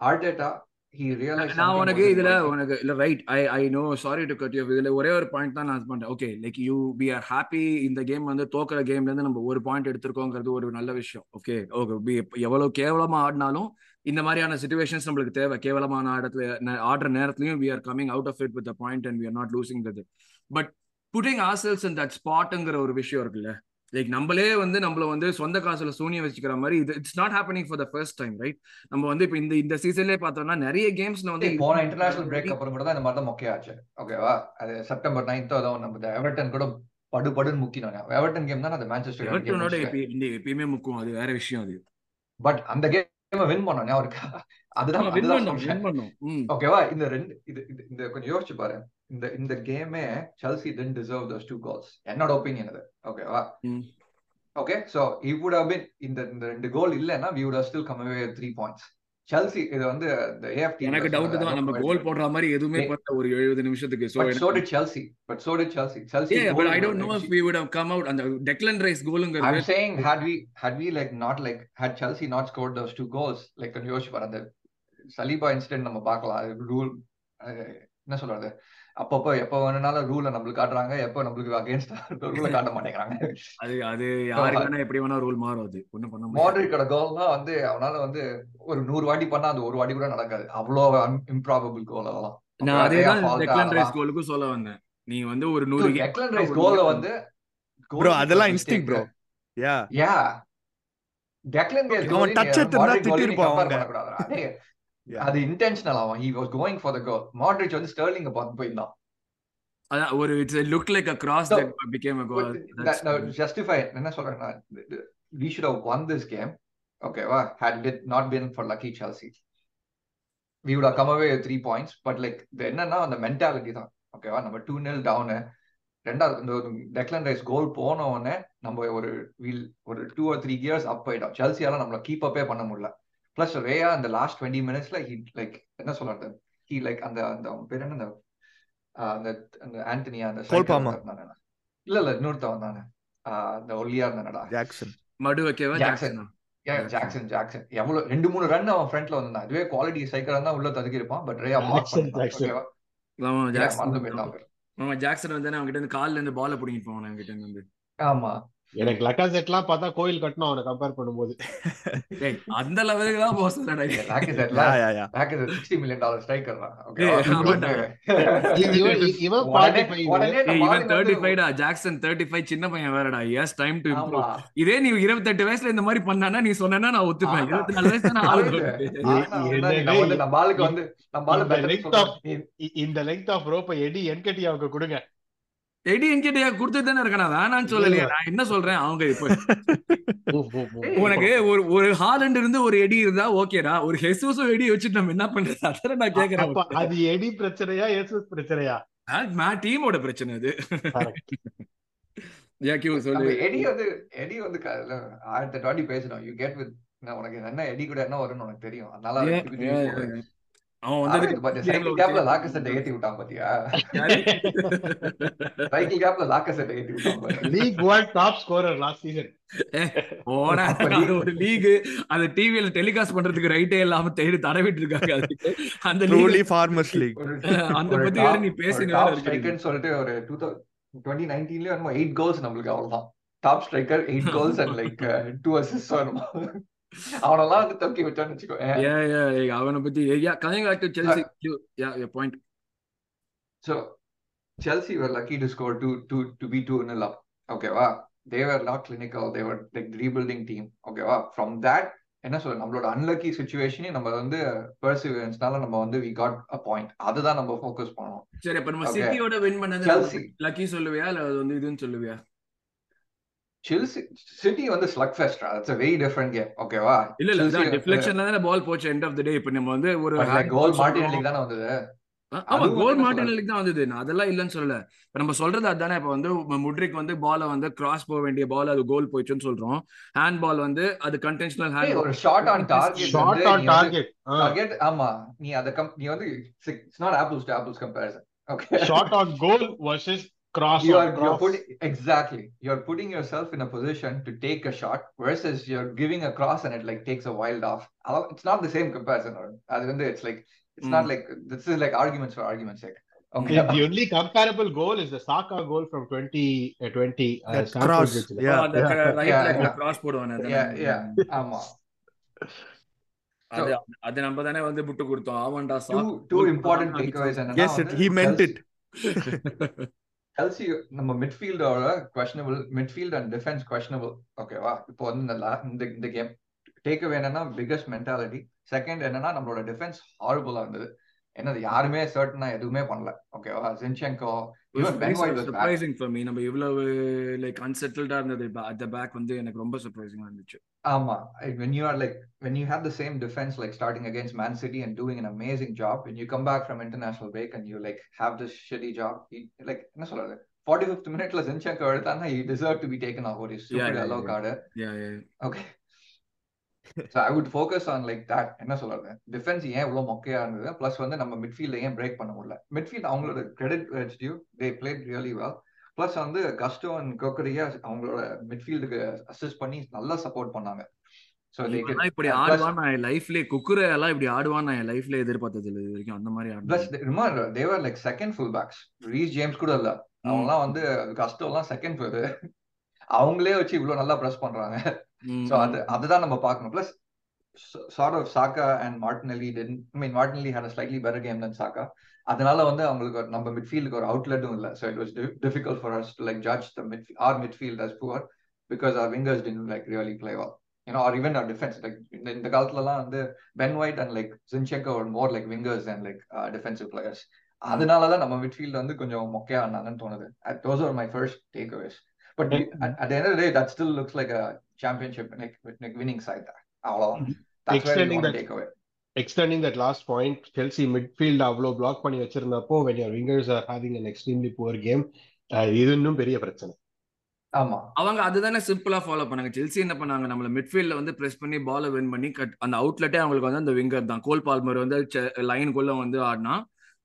ஆர்டேட்டா நான் உனக்கு இதுல உனக்கு இல்ல right I I no sorry to cut you இதுல ஒரே ஒரு பாயிண்ட் தான் நான் பண்றேன். Okay like you be are happy இந்த கேம் வந்து தோக்குற கேம்ல இருந்து நம்ம ஒரு பாயிண்ட் எடுத்திருக்கோங்கிறது ஒரு நல்ல விஷயம். ஓகே ஓகே எவ்வளவு கேவலமா ஆடினாலும் இந்த மாதிரியான சுச்சுவேஷன்ஸ் நம்மளுக்கு தேவை. கேவலமான இடத்துல ஆடுற நேரத்துலயும் we are coming out of it with point and we are not losing but putting ourselves in that ஸ்பாட்ங்கிற ஒரு விஷயம் இருக்குல்ல லைக் நம்மளே வந்து நம்மள வந்து சொந்த காசுல சூனியம் வச்சுக்கிற மாதிரி இது it's not happening for the first time right நம்ம வந்து இப்போ இந்த இந்த சீசன்லயே பார்த்தோம்னா நிறைய கேம்ஸ்ல வந்து போன இன்டர்நேஷனல் பிரேக் அப்புறம் கூட தான் இந்த மாதிரி தான் மொக்கையாச்சு ஓகேவா அது செப்டம்பர் நைன்த்தோ தான் நம்ம எவர்டன் கூட படு படுன்னு முக்கினோம் எவர்டன் கேம் தான் அந்த மேன்செஸ்டர் எவர்டனோட எப்பயுமே முக்கும். அது வேற விஷயம் அது. பட் அந்த கேம் வின் பண்ணோம் அதுதான் அதுதான் ஓகேவா இந்த ரெண்டு இது இந்த கொஞ்சம் யோசிச்சு பாரு. இந்த இந்த கேமே Chelsea didn't deserve those two goals என்னோட ஒப்பீனியன் அது. ஓகேவா okay so he would have been இந்த இந்த ரெண்டு கோல் இல்லைன்னா we would have still come away three points Chelsea இது வந்து இந்த ஏஎஃப்டி எனக்கு டவுட் தான். நம்ம கோல் போடுற மாதிரி எதுவுமே பண்ணல ஒரு 70 நிமிஷத்துக்கு. So so did Chelsea but so did Chelsea Chelsea yeah but i don't know if we would have come out. அந்த டெக்லன் ரைஸ் கோல்ங்கிறது i'm saying had we had we like not like had chelsea not scored those two goals like கொஞ்சம் யோசிச்சு பாரு. அந்த Saliba incident நம்ம பார்க்கலாம். Rule என்ன சொல்றது? அப்பப்போ எப்ப வேணும்னாலும் ரூல நம்மளுக்கு காட்டுறாங்க எப்ப நம்மளுக்கு அகைன்ஸ்ட் ரூல காட்ட மாட்டேங்கிறாங்க. அது அது யாருக்கு வேணா எப்படி வேணா ரூல் மாறும் அது. ஒண்ணும் பண்ண முடியாது. மாட்ரிக்கோட கோல்லாம் வந்து அவனால வந்து ஒரு நூறு வாட்டி பண்ணா அது ஒரு வாட்டி கூட நடக்காது. அவ்வளோ இம்ப்ராபபிள் கோல் அதெல்லாம். நான் அதேதான் டெக்லன் ரைஸ் கோலுக்கும் சொல்ல வந்தேன். நீ வந்து ஒரு நூறு டெக்லன் ரைஸ் கோல்ல வந்து ப்ரோ அதெல்லாம் instinct bro yeah yeah Declan Rice அவன் டச் எடுத்தா திட்டி இருப்பான் அது இன்டென்ஷனல் அவன் he was going for the goal Modric வந்து ஸ்டெர்லிங்க பார்த்து போயிருந்தான் அதான் ஒரு it's look like a cross that became a goal justify என்ன சொல்றேன்னா we should have won this game. ஓகேவா had it not been for lucky Chelsea. We would have come away with three points but like என்னன்னா அந்த mentality தான். ஓகேவா நம்ம two nil town ரெண்டாவது இந்த டெக்லன் ரைஸ் கோல் போன உடனே நம்ம ஒரு வீல் ஒரு two or three years up ஆயிட்டோம் செல்சியால நம்மள கீப் அப்பே பண்ண முடியல. பிளஸ் ரேயா அந்த லாஸ்ட் டுவெண்ட்டி மினிட்ஸ்ல ஹி லைக் என்ன சொல்றது? ஹி லைக் அந்த அந்த பேர் என்ன அந்த அந்த ஆண்டனியா அந்த இல்ல இல்ல இன்னொருத்தவன் தானே அந்த ஒல்லியா இருந்தானடா. ஜாக்சன் மடு வைக்கவா? ஜாக்சன் ஜாக்சன் ஜாக்சன் எவ்வளவு ரெண்டு மூணு ரன் அவன் ஃப்ரண்ட்ல வந்தான் அதுவே குவாலிட்டி சைக்கிள் தான் உள்ள ததுக்கி இருப்பான் பட் ரேயா ஆமா ஜாக்சன் வந்து அவங்க கிட்ட இருந்து கால்ல இருந்து பால் பிடிங்கிட்டு போவான் அவங்க கிட்ட இருந்து ஆமா. எனக்கு லக்காசெட் எல்லாம் பார்த்தா கோயில் கட்டணும் அவனை கம்பேர் பண்ணும்போது. அந்த லெவலுக்கு தான் போஸ் சிக்ஸ்டி மில்லியன் டாலர் ஸ்ட்ரைக்கர் இவன் தேர்ட்டி ஃபைவ்டா ஜாக்சன் தேர்ட்டி ஃபைவ் சின்ன பையன் வேறடா. எஸ் டைம் டு இம்ப்ரூவ் இதே நீ இருபத்தெட்டு வயசுல இந்த மாதிரி பண்ணானா நீ சொன்னா நான் ஒத்துப்பேன். இருபத்தி நாலு வயசு வந்து இந்த லெங்க் ஆஃப் ரோப்பை எடி என்கட்டியாவுக்கு கொடுங்க. எடி என்கிட்ட கொடுத்துட்டு தானே இருக்கா வேணான்னு சொல்லலையா. நான் என்ன சொல்றேன்? அவங்க இப்போ உனக்கு ஒரு ஒரு ஹாலண்ட் இருந்து ஒரு எடி இருந்தா ஓகேடா. ஒரு ஹெசூஸும் எடி வச்சுட்டு நம்ம என்ன பண்றது? அதான் நான் கேக்குறேன் அது எடி பிரச்சனையா ஹெசூஸ் பிரச்சனையா? டீமோட பிரச்சனை அது. எடி வந்து எடி வந்து ஆயிரத்தி வாட்டி பேசணும் யூ கெட் வித் நான் உனக்கு என்ன எடி கூட என்ன வரும்னு உனக்கு தெரியும். அதனால அவன் வந்து சைக்கிள் கேப்ல லாக்க செட்டை ஏத்தி விட்டான் பாத்தியா? சைக்கிள் கேப்ல லாக்க செட்டை ஏத்தி விட்டான் பாரு. League one top scorer last season அது ஒரு லீக் அது டிவில டெலிகாஸ்ட் பண்றதுக்கு ரைட்டே இல்லாம தேடி தடவிட்டு இருக்காங்க அதுக்கு. அந்த லீக் ஃபார்மர்ஸ் லீக் அந்த பத்தி வேற நீ பேசினே வேற சொல்லிட்டு ஒரு டூ டுவெண்ட்டி நைன்டீன்லயே என்னமோ எயிட் கோல்ஸ் நம்மளுக்கு அவ்வளவுதான். Top striker eight goals and like two assist வேணுமா? அவனெல்லாம் வந்து தூக்கி விட்டான்னு வச்சுக்கோ. அவனை பத்தி point. So Chelsea were lucky to score two, two, to be two nil up. Okay, wow. They were not clinical. They were like rebuilding team. Okay, wow. From that, என்ன சொல்ல நம்மளோட அன்லக்கி சுச்சுவேஷனே நம்ம வந்து பர்சிவரன்ஸ்னால நம்ம வந்து வி காட் அ பாயிண்ட் அதுதான் நம்ம focus பண்ணோம் சரி அப்ப நம்ம. சிட்டியோட வின் பண்ணது. லக்கி சொல்லுவியா இல்ல அது வந்து இதுன்னு சொல்லுவியா செல்சி சிட்டி வந்து slug fest it's a very different game ஓகேவா இல்ல இல்ல அதான் டிஃப்ளெக்ஷன்ல தானே பால் போச்சு எண்ட் ஆஃப் த டே இப்ப நம்ம வந்து ஒரு கோல் மார்டினலிக்கு தானே வந்தது? ஆமா கோல் மார்டினலுக்கு தான் வந்தது. நான் அதெல்லாம் இல்லைன்னு சொல்லல. இப்ப நம்ம சொல்றது அதுதானே இப்ப வந்து முட்ரிக் வந்து பால வந்து கிராஸ் போக வேண்டிய பால் அது கோல் போயிடுச்சுன்னு சொல்றோம். ஹேண்ட் பால் வந்து அது கன்டென்ஷனல் ஹேண்ட் ஒரு shot on target shot on target target ஆமா நீ அத கம் நீ வந்து it's not apples to apples comparison okay shot on goal versus Cross you are on you're cross putting exactly you're putting yourself in a position to take a shot versus you're giving a cross and it like takes a wild off Allow- it's not the same comparison or அது வந்து it's like it's not Mm. like this is like arguments for argument's sake okay The only comparable goal is the Saka goal from 2020. Uh, That Stamford cross, Bridge. yeah. அந்த Yeah, right லெக்ல yeah. Cross போடுவானே அதானே? yeah yeah ஆமா அது அது நம்ம தானே வந்து விட்டு கொடுத்தோம் ஆவண்டா two two important takeaways என்னன்னா எஸ் இட் வந்து he நம்ம மிட்ஃபீல்டோட questionable midfield and defence questionable. ஓகேவா இப்போ வந்து இந்த இந்த இந்த கேம் டேக் அவே என்னன்னா பிக்கஸ்ட் மென்டாலிட்டி செகண்ட் என்னன்னா நம்மளோட டிஃபென்ஸ் ஹாரபிளா இருந்தது. என்னது யாருமே சர்டனா எதுவுமே பண்ணல. ஓகேவா ஜின்செங்கோ சர்ப்ரைசிங் ஃபார் மீ நம்ம இவ்வளவு லைக் அன்செட்டில்டா இருந்தது அட் த பேக் வந்து எனக்கு ரொம்ப சர்ப்ரைசிங்கா இருந்துச்சு ஆமா when you are like when you have the same defense like starting against Man City and doing an amazing job when you come back from international break and you like have this shitty job he- like என்ன சொல்றது 45th மினிட்ல Zinchenko எடுத்தானா he deserved to be taken off ஒரு Yeah, stupid yeah, yellow yeah. card yeah yeah okay so I would focus on like that என்ன சொல்றது? Defence ஏன் இவ்வளோ மொக்கையா இருந்தது? ப்ளஸ் வந்து நம்ம மிட்ஃபீல்ட ஏன் பிரேக் பண்ண முடியல? மிட்ஃபீல்ட் அவங்களோட credit due they played really well plus வந்து கஸ்டோ அண்ட் கோக்கரியா அவங்களோட மிட்ஃபீல்டுக்கு அசிஸ்ட் பண்ணி நல்லா சப்போர்ட் பண்ணாங்க. இப்படி ஆடுவான்? நான் லைஃப்ல குக்குர எல்லாம் இப்படி ஆடுவான்? நான் லைஃப்ல எதிர்பார்த்தது இல்லை இது வரைக்கும் அந்த மாதிரி ஆடுவான் they were like second full backs Reece James கூட இல்ல. அவங்கலாம் வந்து கஸ்டோலாம் செகண்ட் ஃபுல் அவங்களே வச்சு இவ்வளவு நல்லா ப்ரெஸ் பண்றாங்க. So அது அதுதான் நம்ம பார்க்கணும். Plus sort of Saka and Martinelli then I mean Martinelli had a slightly better game than Saka அதனால வந்து அவங்களுக்கு ஒரு- நம்ம மிட்ஃபீல்டுக்கு ஒரு அவுட்லெட்டும் இல்லை. So it was difficult for us to like judge the mid our midfield as poor because our wingers didn't like really play well you know our even our defence like இந்த காலத்துலலாம் வந்து Ben White and like Zinchenko more like wingers and like defensive players அதனால தான் நம்ம மிட்ஃபீல்ட் வந்து கொஞ்சம் மொக்கையா ஆனாங்கன்னு தோணுது. Those are my first takeaways but at the end of the day that looks like a championship like, like winning side that- take away Extending that last point, Chelsea midfield அவ்வளோ block பண்ணி வச்சிருந்தப்போ when your wingers are having an extremely poor game, uh, இது இன்னும் பெரிய பிரச்சனை ஆமா அவங்க அதுதானே சிம்பிளா ஃபாலோ பண்ணாங்க செல்சி என்ன பண்ணாங்க நம்மள மிட்ஃபீல்ட்ல வந்து பிரஸ் பண்ணி பால வின் பண்ணி கட் அந்த அவுட்லெட்டே அவங்களுக்கு வந்து அந்த விங்கர் தான் கோல் பால்மர் வந்து லைனுக்குள்ள வந்து ஆடினா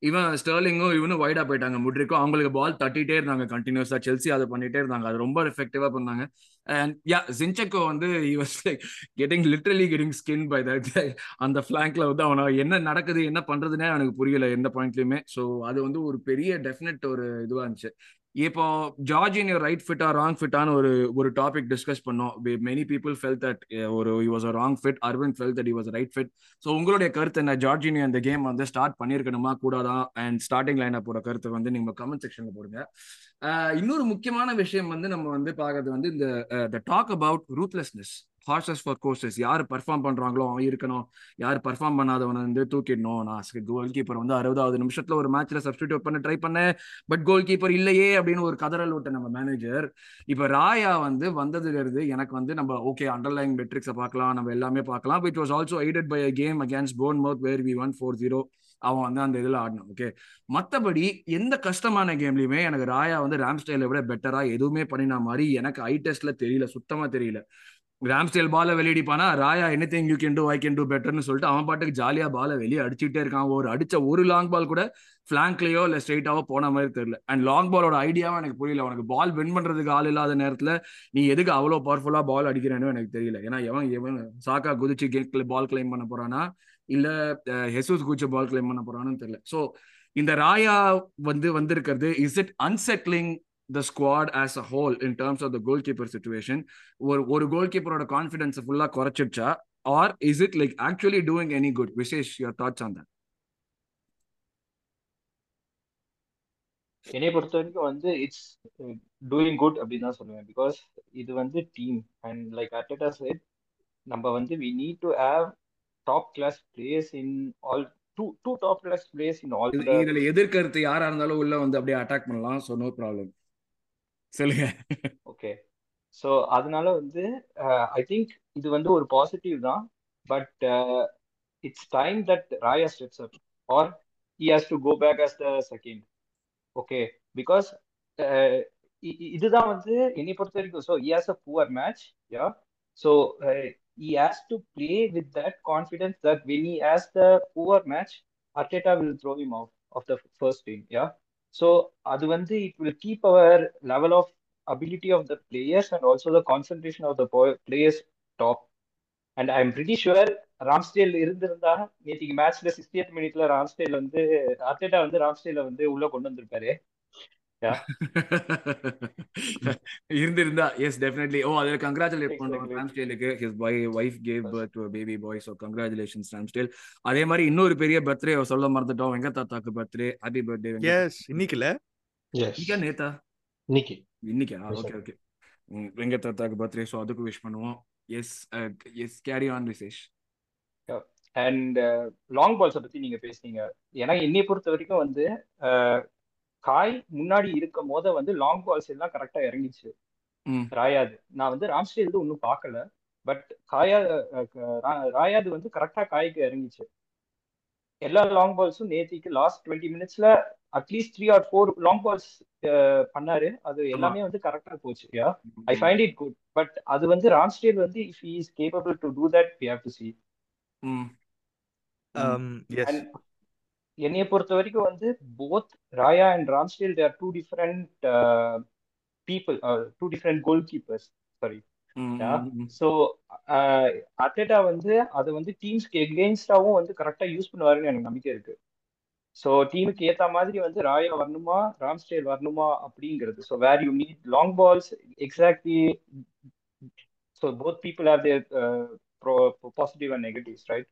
இவன் ஸ்டர்லிங்கும் இவனும் வைடா போயிட்டாங்க. முட்ரிக்கும் அவங்களுக்கு பால் தட்டிட்டே இருந்தாங்க கண்டினியூஸா செல்சி அதை பண்ணிட்டே இருந்தாங்க. அது ரொம்ப எஃபெக்டிவா பண்ணாங்க. அண்ட் யா ஜின்செக்கோ வந்து was like getting literally getting skin by that அந்த ஃபிளாங்க்ல வந்து அவனை என்ன நடக்குது என்ன பண்றதுன்னே எனக்கு புரியல எந்த பாயிண்ட்லயுமே ஸோ அது வந்து ஒரு பெரிய டெஃபினட் ஒரு இதுவா இருந்துச்சு. இப்போ ஜார்ஜின் ரைட் ஃபிட்டா ராங் ஃபிட்டான ஒரு ஒரு டாபிக் டிஸ்கஸ் பண்ணோம். மெனி பீப்புள் ஃபெல் தட் ஒரு he was a wrong fit Aravind fell that he was right fit so உங்களுடைய கருத்து என்ன? ஜார்ஜினி அந்த கேம் வந்து ஸ்டார்ட் பண்ணியிருக்கணுமா கூடாதா? அண்ட் ஸ்டார்டிங் லைன் அப்போட கருத்து வந்து நீங்க கமெண்ட் செக்ஷன்ல போடுங்க. இன்னொரு முக்கியமான விஷயம் வந்து நம்ம வந்து பார்க்கறது வந்து இந்த the talk about ruthlessness horses for courses யார் பர்ஃபார்ம் பண்றாங்களோ அவன் இருக்கணும். யார் பர்ஃபார்ம் பண்ணாதவனை வந்து தூக்கிடணும். நான் கோல் கீப்பர் வந்து அறுபதாவது நிமிஷத்துல ஒரு மேட்ச்ல சப்ஸ்டியூட் பண்ண ட்ரை பண்ணேன் பட் கோல் கீப்பர் இல்லையே அப்படின்னு ஒரு கதறல் விட்ட நம்ம மேனேஜர் இப்போ ராயா வந்து வந்ததுல இருந்து எனக்கு வந்து நம்ம ஓகே அண்டர்லைன் மெட்ரிக்ஸை பார்க்கலாம். நம்ம எல்லாமே பார்க்கலாம். It was also aided by a game against Bournemouth where we won four zero அவன் வந்து அந்த இதில் ஆடணும் ஓகே மற்றபடி எந்த கஷ்டமான கேம்லையுமே எனக்கு ராயா வந்து ரேம் ஸ்டைலை விட பெட்டரா எதுவுமே பண்ணின மாதிரி எனக்கு ஐ டெஸ்ட்ல தெரியல. சுத்தமாக தெரியல. ராம்ஸ்டேல் பால வெளியடிப்பானா? Raya anything you can do I can do பெட்டர்னு சொல்லிட்டு அவன் பாட்டுக்கு ஜாலியா பால வெளியே அடிச்சுட்டே இருக்கான். ஒரு அடிச்ச ஒரு லாங் பால் கூட ஃபிளாங்க்லயோ இல்ல ஸ்ட்ரெயிட்டாவோ போன மாதிரி தெரியல. அண்ட் லாங் பாலோட ஐடியாவும் எனக்கு புரியல. உனக்கு பால் வின் பண்றதுக்கு ஆள் இல்லாத நேரத்துல நீ எதுக்கு அவ்வளோ பவர்ஃபுல்லா பால் அடிக்கிறேன்னு எனக்கு தெரியல. ஏன்னா எவன் எவன் சாக்கா குதிச்சு கேட்கல பால் கிளைம் பண்ண போறானா? இல்ல ஹெசூஸ் குதிச்சு பால் கிளைம் பண்ண போறான்னு தெரியல. ஸோ இந்த ராயா வந்து வந்திருக்கிறது is it unsettling the squad as a whole in terms of the goalkeeper situation ஒரு ஒரு கோல் கீப்பரோட கான்ஃபிடன்ஸ் ஃபுல்லா குறைச்சிடுச்சா? Or is it like actually doing any good Vishesh your thoughts on that என்னை பொறுத்த வரைக்கும் வந்து இட்ஸ் டூயிங் குட் அப்படின்னு தான் சொல்லுவேன். பிகாஸ் இது வந்து டீம் அண்ட் லைக் அட்டா சைட் நம்ம வந்து we need to have top class players in all two two top class players in all இதுல எதிர்கருத்து யாரா இருந்தாலும் உள்ள வந்து அப்படியே அட்டாக் பண்ணலாம். ஸோ நோ ப்ராப்ளம் சொல்லுங்க. ஓகே ஸோ அதனால வந்து ஐ திங்க் இது வந்து ஒரு பாசிட்டிவ் தான். But it's time that Raya steps up or he has to go back as the second okay because இதுதான் வந்து என்னை பொறுத்த வரைக்கும். So he has a poor match yeah so he has to play with that confidence that when he has the poor match, Arteta will throw him out of the first team. Yeah. So அது வந்து it will keep our level of ability of the players and also the concentration of the players top and I am pretty sure Ramsdale இருந்திருந்தா நேற்றுக்கு மேட்ச்ல sixty eight மினிட்ல Ramsdale வந்து அர்டேட்டா வந்து ராம்ஸ்டேல வந்து உள்ள கொண்டு வந்திருப்பாரு இருந்திருந்தா எஸ் டெஃபினெட்லி ஓ அதுல கங்க்ராச்சுலேட் பண்றோம் ராம்ஸ்டேலுக்கு his boy wife gave birth to baby boy so congratulations Ramsdale அதே மாதிரி இன்னொரு பெரிய பர்த்டே சொல்ல மறந்துட்டோம். வெங்கத்தாத்தாக்கு பர்த்டே ஹாப்பி பர்த்டே எஸ் இன்னைக்குல? இன்னைக்கா நேத்தா? இன்னைக்கு. இன்னைக்கா? ஓகே ஓகே வெங்கத்தாத்தாக்கு பர்த்டே ஸோ அதுக்கு விஷ் பண்ணுவோம். Yes yes carry on Vishesh and long பால்ஸை பத்தி நீங்க பேசுனீங்க. ஏன்னா என்னை பொறுத்த வரைக்கும் வந்து காய் முன்னாடி இருக்கும் போத வந்து லாங் பால்ஸ் எல்லாம் கரெக்டா இறங்கிச்சு. ராயாது. நான் வந்து ராம்ஸ்டேல் ஒன்றும் பார்க்கல. பட் காயா ராயாது வந்து கரெக்டா காய்க்கு இறங்கிச்சு. எல்லா லாங் பால்ஸும் நேத்திக்கு லாஸ்ட் டுவெண்ட்டி மினிட்ஸ்ல at least three or four long balls பண்ணாரு. அது எல்லாமே வந்து கரெக்டா போச்சு. Yeah I find it good but அது வந்து ராம்ஸ்டேல் வந்து if he is capable to do that we have to see என்னைய பொறுத்த வரைக்கும் வந்து both Raya and Ramsdale they're two different people two different goalkeepers sorry so Arteta வந்து அதை வந்து டீம்ஸ்க்கு எகெயின்ஸ்டாவும் வந்து கரெக்டா யூஸ் பண்ணுவாருன்னு எனக்கு நம்பிக்கை இருக்கு. ஸோ டீமுக்கு ஏற்ற மாதிரி வந்து ராயா வரணுமா ராம்ஸ்டேல் வரணுமா அப்படிங்கிறது. So where you need long balls exactly so both people are there positive and negatives right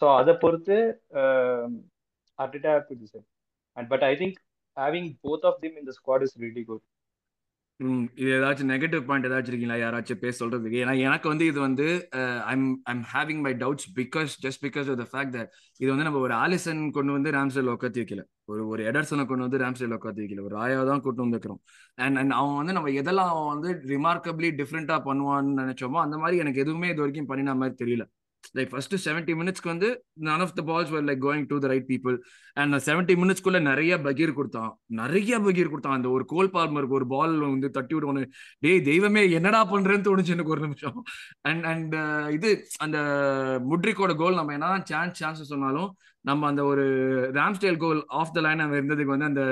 so அதை பொறுத்து Arteta have to decide. And but I think having both of them in the squad is really good. இது ஏதாச்சும் negative point ஏதாச்சும் இருக்கீங்களா? யாராச்சும் பேச சொல்றதுக்கு? ஏன்னா எனக்கு வந்து இது வந்து I'm I'm having my doubts because just because of the fact that இது வந்து நம்ம ஒரு ஆலிசன் கொண்டு வந்து ராம்ஸ்டேல் உட்காத்தி வைக்கல. ஒரு ஒரு எடர்சனை கொண்டு வந்து ராம்ஸ்டேல் உட்காத்தி வைக்கல. ஒரு ராயா தான் கூட்டு வந்துக்கிறோம் அண்ட் அண்ட் அவன் வந்து நம்ம எதெல்லாம் அவன் வந்து ரிமார்க்கபிளி டிஃப்ரெண்டா பண்ணுவான்னு நினைச்சோமோ அந்த மாதிரி எனக்கு எதுவுமே இது வரைக்கும் பண்ணின மாதிரி தெரியல. லைக் ஃபர்ஸ்ட் செவன்டி மினிட்ஸ்க்கு வந்து none of the balls were like going to the right people and seventy மினிட்ஸ்க்குள்ள நிறைய பகீர் கொடுத்தான். நிறைய பகீர் கொடுத்தான். அந்த ஒரு கோல் பால்மருக்கு ஒரு பால் வந்து தட்டி விடுவோன்னு டேய் தெய்வமே என்னடா பண்றேன்னு தோணுச்சு எனக்கு ஒரு நிமிஷம். அண்ட் அண்ட் uh, இது அந்த முட்ரிக்கோட கோல் நம்ம என்ன சான்ஸ் சான்ஸ் சொன்னாலும் நம்ம அந்த ஒரு Ramsdale goal off the line அவன் இருந்ததுக்கு வந்து அந்த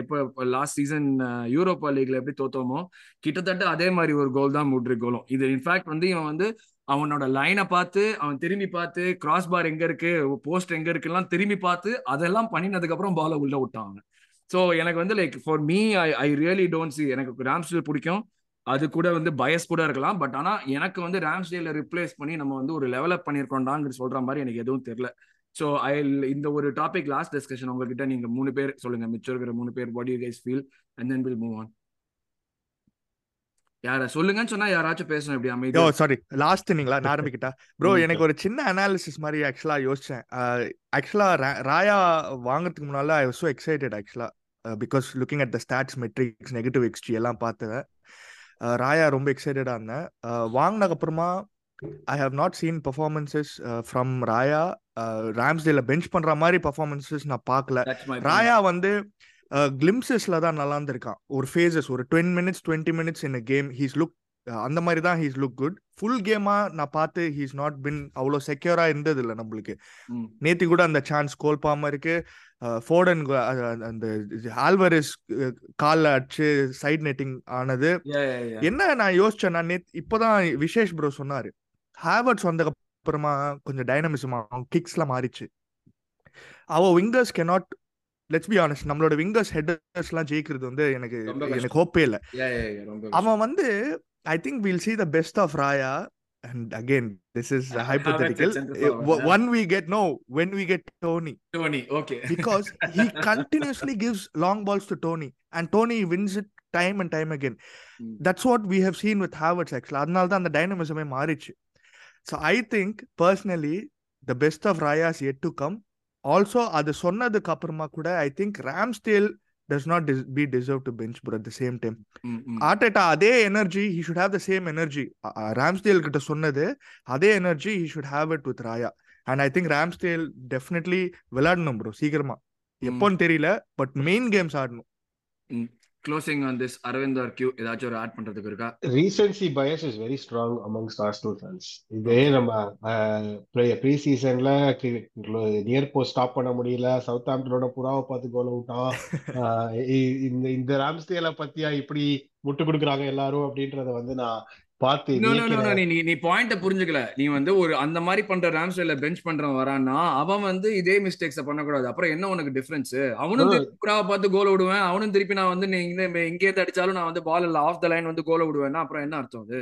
எப்போ லாஸ்ட் சீசன் யூரோப்பா லீக்ல எப்படி தோத்தோமோ கிட்டத்தட்ட அதே மாதிரி ஒரு கோல் தான் முட்ரிக் கோலும் இது இன்ஃபேக்ட் வந்து இவன் வந்து அவனோட லைனை பார்த்து அவன் திரும்பி பார்த்து கிராஸ் பார் எங்க இருக்கு போஸ்ட் எங்க இருக்குலாம் திரும்பி பார்த்து அதெல்லாம் பண்ணினதுக்கு அப்புறம் பால உள்ள விட்டான் அவன். ஸோ எனக்கு வந்து like for me I I really don't see எனக்கு ராம்ஸ்டேல் பிடிக்கும். அது கூட வந்து பயஸ் கூட இருக்கலாம். பட் ஆனால் எனக்கு வந்து ராம்ஸ்டேல ரிப்ளேஸ் பண்ணி நம்ம வந்து ஒரு லெவலப் பண்ணியிருக்கோண்டாங்கிற சொல்ற மாதிரி எனக்கு எதுவும் தெரியல. ஸோ ஐ இந்த ஒரு டாபிக் லாஸ்ட் டிஸ்கஷன் உங்ககிட்ட நீங்க மூணு பேர் சொல்லுங்க மிச்சம் இருக்கிற மூணு பேர் what you guys feel and then will move on யார சொல்லுங்கன்னு சொன்னா யாராச்சும் பேசணும் இப்படி ஓ அமைதியா சாரி லாஸ்ட் நீங்களா? நான் ஆரம்பிக்கிட்டா? ப்ரோ எனக்கு ஒரு சின்ன அனாலிசிஸ் மாதிரி ஆக்சுவலா யோசிச்சேன். ஆக்சுவலா ராயா வாங்குறதுக்கு முன்னால I so excited actually because looking at the stats metrics negative xT எல்லாம் பார்த்தேன். ராயா ரொம்ப எக்ஸைட்டடா இருந்தேன். வாங்கினதுக்கு அப்புறமா I have not seen performances from Raya. ராம்ஸ்டேல bench பண்ற மாதிரி பர்ஃபார்மன்சஸ் நான் பார்க்கல. ராயா வந்து கிளிம்சஸ்ல தான் நல்லா இருந்திருக்கான் ஒரு ஃபேஸஸ் ஒரு twenty minutes twenty minutes in game he's look அந்த மாதிரி தான் ஹீஸ் லுக் குட் ஃபுல் கேமா நான் பார்த்து ஹீஸ் நாட் பின் அவ்வளோ செக்யூரா இருந்தது இல்லை நம்மளுக்கு. நேத்தி கூட அந்த சான்ஸ் கோல்பாம இருக்கு. ஃபோர்டன் அந்த ஆல்வரிஸ் காலில் அடிச்சு சைட் நெட்டிங் ஆனது. என்ன நான் யோசிச்சேன்னா நேத் இப்போதான் விசேஷ் ப்ரோ சொன்னாரு. ஹேவர்ட்ஸ் வந்த அப்புறமா கொஞ்சம் டைனமிசம் ஆகும் கிக்ஸ்லாம் மாறிச்சு. அவ wingers cannot let's be honest நம்மளோட விங்கர்ஸ் ஹெட்டர்ஸ்லாம் ஜெயிக்கிறது வந்து எனக்கு ரொம்ப கஷ்டம். எனக்கு ஹோப்பே இல்லை Yeah, yeah, yeah, ரொம்ப அவன் வந்து I think will see the best of Raya and again this is Havertz at hypothetical centre forward, yeah. one we get no when we get Tony Tony, okay. because he continuously gives long balls to Tony and Tony wins it time and time again. Mm. That's what we have seen with Havertz actually. அதனால தான் அந்த டைனமிசமே மாறிச்சு so I think personally the best of Raya is yet to come also அது சொன்னதுக்கு அப்புறமா கூட I think Ramsdale does not be deserve to bench but at the same time. Arteta அதே energy he should have the same energy Ramsdale கிட்ட சொன்னது அதே energy he should have it with Raya and I think Ramsdale definitely விளையாடணும் bro சீக்கிரமா. எப்போன்னு தெரியல but main games ஆடணும். Closing on this, Aravind Q, ஏதாச்சும் ஒரு ஆட் பண்றதுக்கு இருக்கா? Recency bias is very strong amongst Arsenal fans இதே நம்ம ப்ரீ சீசன்ல நியர் போஸ்ட் ஸ்டாப் பண்ண முடியல. சவுத் ஆம்டனோட புறாவை பார்த்து கோல விட்டான் ஆஹ் இ- இந்த இந்த ராம்ஸ்டேல பத்தியா இப்படி முட்டு கொடுக்குறாங்க எல்லாரும் அப்படின்றத வந்து நான் பார்த்து. நீ நீ பாயிண்ட புரிஞ்சுக்கல நீ வந்து ஒரு அந்த மாதிரி பண்ற ராம்ஸ்டேல பெஞ்ச் பண்றவன் வரான்னா அவன் வந்து இதே மிஸ்டேக்ஸ பண்ணக்கூடாது அப்புறம் என்ன உனக்கு டிஃபரன்ஸ் அவனும் புறாவை பார்த்து கோல விடுவேன் அவனும் திருப்பி நான் வந்து நீ இங்க இருந்து அடிச்சாலும் நான் வந்து பால் இல்ல ஆஃப் த லைன் வந்து கோல விடுவேன்னா அப்புறம் என்ன அர்த்தம் அது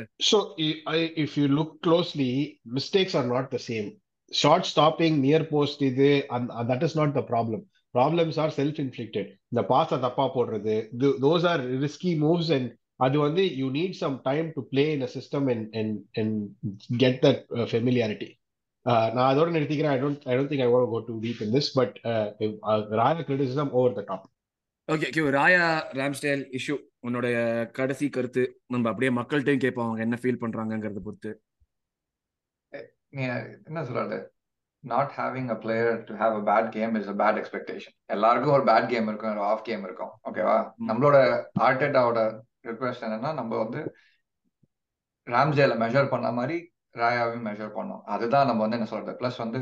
I- if you look closely, mistakes are not the same. Short stopping, near post இது and that is not the problem. Problems are self-inflicted. இந்த பாஸை தப்பா போடுறது those are risky moves and அது வந்து you need some time to play in a system and and and get that uh, familiarity. Uh, நான் அதோட நிறுத்திக்கிறேன். I don't I don't think I want to go too deep in this but uh, if- uh, Raya criticism over the top. Okay Q Raya Ramsdale issue உன்னுடைய கடைசி கருத்து நம்ம அப்படியே மக்கள்கிட்டையும் கேட்போம். அவங்க என்ன ஃபீல் பண்றாங்கங்கறத பொறுத்து. நீ என்ன சொல்றது? Not having a player to have a bad game is a bad expectation எல்லாருக்கும் ஒரு பேட் கேம் இருக்கும் ஒரு ஆஃப் கேம் இருக்கும். ஓகேவா. நம்மளோட ஆர்டேட்டாவோட ரிக்வெஸ்ட் என்னன்னா நம்ம வந்து ராம்ஜேல மெஷர் பண்ண மாதிரி ராயாவையும் மெஷர் பண்ணோம். அதுதான் நம்ம வந்து என்ன சொல்றது? பிளஸ் வந்து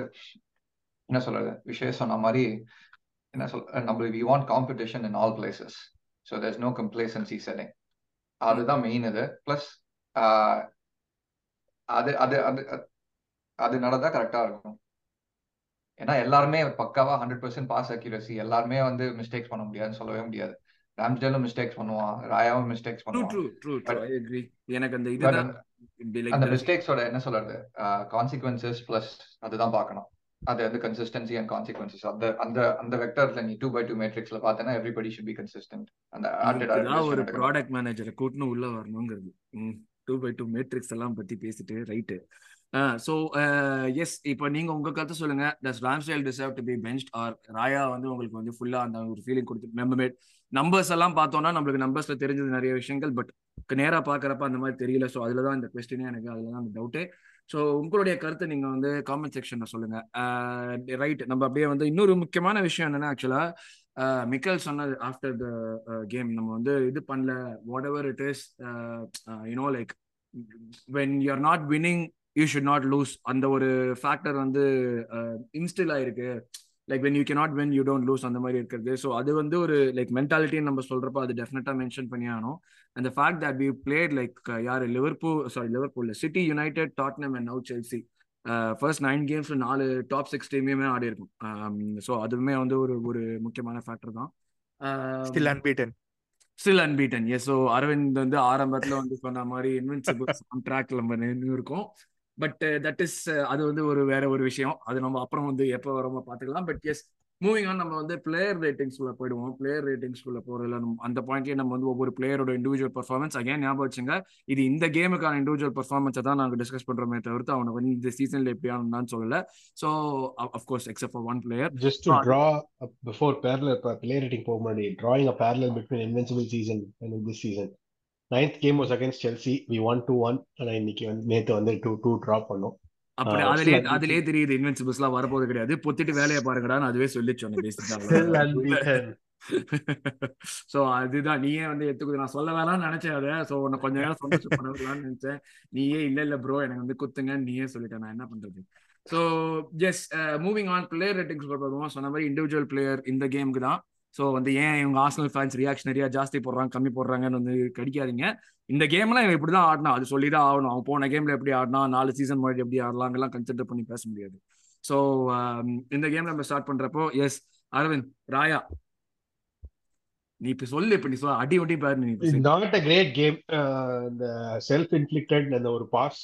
என்ன சொல்றது? விஷயம் சொன்ன மாதிரி என்ன சொல் நம்ம we want competition in all places so there's no complacency setting அதுதான் மெயின் இது. ப்ளஸ் அது அது அது அது நடந்தா கரெக்டா இருக்கும். ஏன்னா எல்லாருமே பக்காவா ஹண்ட்ரட் பர்சன்ட் பாஸ் அக்யூரசி எல்லாருமே வந்து மிஸ்டேக்ஸ் பண்ண முடியாதுன்னு சொல்லவே முடியாது. ராம்ஸ்டேலும் மிஸ்டேக்ஸ் பண்ணுவான் ராயாவும் மிஸ்டேக்ஸ் பண்ணுவான். எனக்கு அந்த இதுதான் அந்த மிஸ்டேக்ஸோட என்ன சொல்றது? கான்சிக்வன்சஸ் பிளஸ் அதுதான் பார்க்கணும். அது வந்து கன்சிஸ்டன்சி அண்ட் கான்சிக்வன்சஸ் அந்த அந்த அந்த வெக்டர்ல நீ டூ பை டூ மேட்ரிக்ஸ்ல பார்த்தேன்னா எவ்ரிபடி ஷுட் பி கன்சிஸ்டன்ட் அந்த ஒரு ப்ராடக்ட் மேனேஜரை கூட்டினு உள்ள வரணுங்கிறது. டூ பை டூ மேட்ரிக்ஸ் எல்லாம் பத்தி பேசிட்டு ரைட்டு ஸோ எஸ் இப்போ நீங்க உங்க கருத்தை சொல்லுங்க. Does Ramsdale deserve to be bench or Raya வந்து உங்களுக்கு வந்து ஃபுல்லா அந்த ஒரு ஃபீலிங் கொடுத்து நம்ம நம்பர்ஸ் எல்லாம் பார்த்தோம்னா நம்மளுக்கு நம்பர்ஸ்ல தெரிஞ்சது நிறைய விஷயங்கள் பட் நேரா பாக்குறப்ப அந்த மாதிரி தெரியல. ஸோ அதுல தான் இந்த கொஸ்டினே எனக்கு அதுல தான் அந்த ஸோ உங்களுடைய கருத்தை நீங்க வந்து காமெண்ட் செக்ஷன்ல சொல்லுங்க. ரைட் நம்ம அப்படியே வந்து இன்னொரு முக்கியமான விஷயம் என்னன்னா ஆக்சுவலா மிக்கல் சொன்னது ஆஃப்டர் த கேம் நம்ம வந்து இது பண்ணல. Whatever it is you know like when you are not winning you should not lose அந்த ஒரு ஃபேக்டர் வந்து இன்ஸ்டில் ஆயிருக்கு. Like when you cannot when you don't lose அந்த மாதிரி இருக்கிறது. ஸோ அது வந்து ஒரு லைக் மென்டாலிட்டின்னு நம்ம சொல்றப்ப அது டெஃபினட்டா மென்ஷன் பண்ணி ஆகணும். அந்த fact that we played like யார்? Liverpool sorry Liverpool City United Tottenham and now Chelsea first nine கேம்ஸ்ல நாலு டாப் சிக்ஸ் டீமையுமே ஆடி இருக்கும். ஸோ அதுவுமே வந்து ஒரு ஒரு முக்கியமான ஃபேக்டர் தான். Still unbeaten still unbeaten yes so Aravind வந்து ஆரம்பத்துல வந்து சொன்ன மாதிரி இன்வென்சிபிள்ஸ் ட்ராக்ல நம்ம நின்று இருக்கோம் பட் தட் இஸ் அது வந்து ஒரு வேற ஒரு விஷயம். அது நம்ம அப்புறம் வந்து எப்போ வரமோ பார்த்துக்கலாம். பட் எஸ் மூவிங் ஆன் நம்ம வந்து பிளேயர் ரேட்டிங்ஸ்குள்ள போயிடுவோம். பிளேயர் ரேட்டிங்ஸ்குள்ள போறதுல அந்த பாயிண்ட்லயே நம்ம வந்து ஒவ்வொரு பிளேயரோட இண்டிவிஜுவல் பர்ஃபார்மன்ஸ் அகைன் ஞாபகம் வச்சுங்க இது இந்த கேமுக்கான இண்டிவிஜுவல் பர்ஃபார்மன்ஸை தான் நாங்கள் டிஸ்கஸ் பண்றோமே தவிர்த்து அவனுக்கு வந்து இந்த சீசன்ல எப்படி ஆனான்னு சொல்லல. So of course except for one player Just to draw up before parallel pa- player rating போக முன்னாடி drawing a parallel between invincible season and this season ninth game was against Chelsea. We won 2-1 ஆனா இன்னைக்கு வந்து நேத்து வந்து 2-2 draw பண்ணோம். அப்படி அதுலயே அதுலயே தெரியுது இன்வென்சிபிள்ஸ் எல்லாம் வரப்போது கிடையாது. பொத்திட்டு வேலையை பாருங்கடான்னு அதுவே சொல்லி சொன்னேன் சோ அதுதான். நீயே வந்து எடுத்துக்குது நான் சொல்ல வேணாம்னு நினைச்சேன் அதை. சோ உன்னை கொஞ்ச நேரம் சந்தோஷப்படலாம்னு நினைச்சேன். நீயே இல்ல இல்ல ப்ரோ எனக்கு வந்து குத்துங்கன்னு நீயே சொல்லிட்டேன். நான் என்ன பண்றது? So yes moving on player ratings பார்ப்போம். சொன்ன மாதிரி இண்டிவிஜுவல் பிளேயர் இந்த கேமுக்கு தான். ஸோ வந்து ஏன் இவங்க ஆர்சனல் ஃபேன்ஸ் ரியாக்ஷனரியா ஜாஸ்தி போடுறாங்க கம்மி போடுறாங்கன்னு வந்து கடிக்காதீங்க. இந்த கேம்லாம் இவன் இப்படி தான் ஆடினா அது சொல்லி தான் ஆகணும். அவன் போன கேம்ல எப்படி ஆடினா நாலு சீசன் முன்னாடி எப்படி ஆடலாங்கெல்லாம் கன்சிடர் பண்ணி பேச முடியாது. ஸோ um, இந்த கேம் நம்ம ஸ்டார்ட் பண்றப்போ எஸ் அரவிந்த் ராயா. நீ இப்ப சொல்லு இப்ப நீ சொல்ல அடி ஒட்டி பாரு நீ நாட் அ கிரேட் கேம் இந்த செல்ஃப் இன்ஃபிளிக்டட் அந்த ஒரு பாஸ்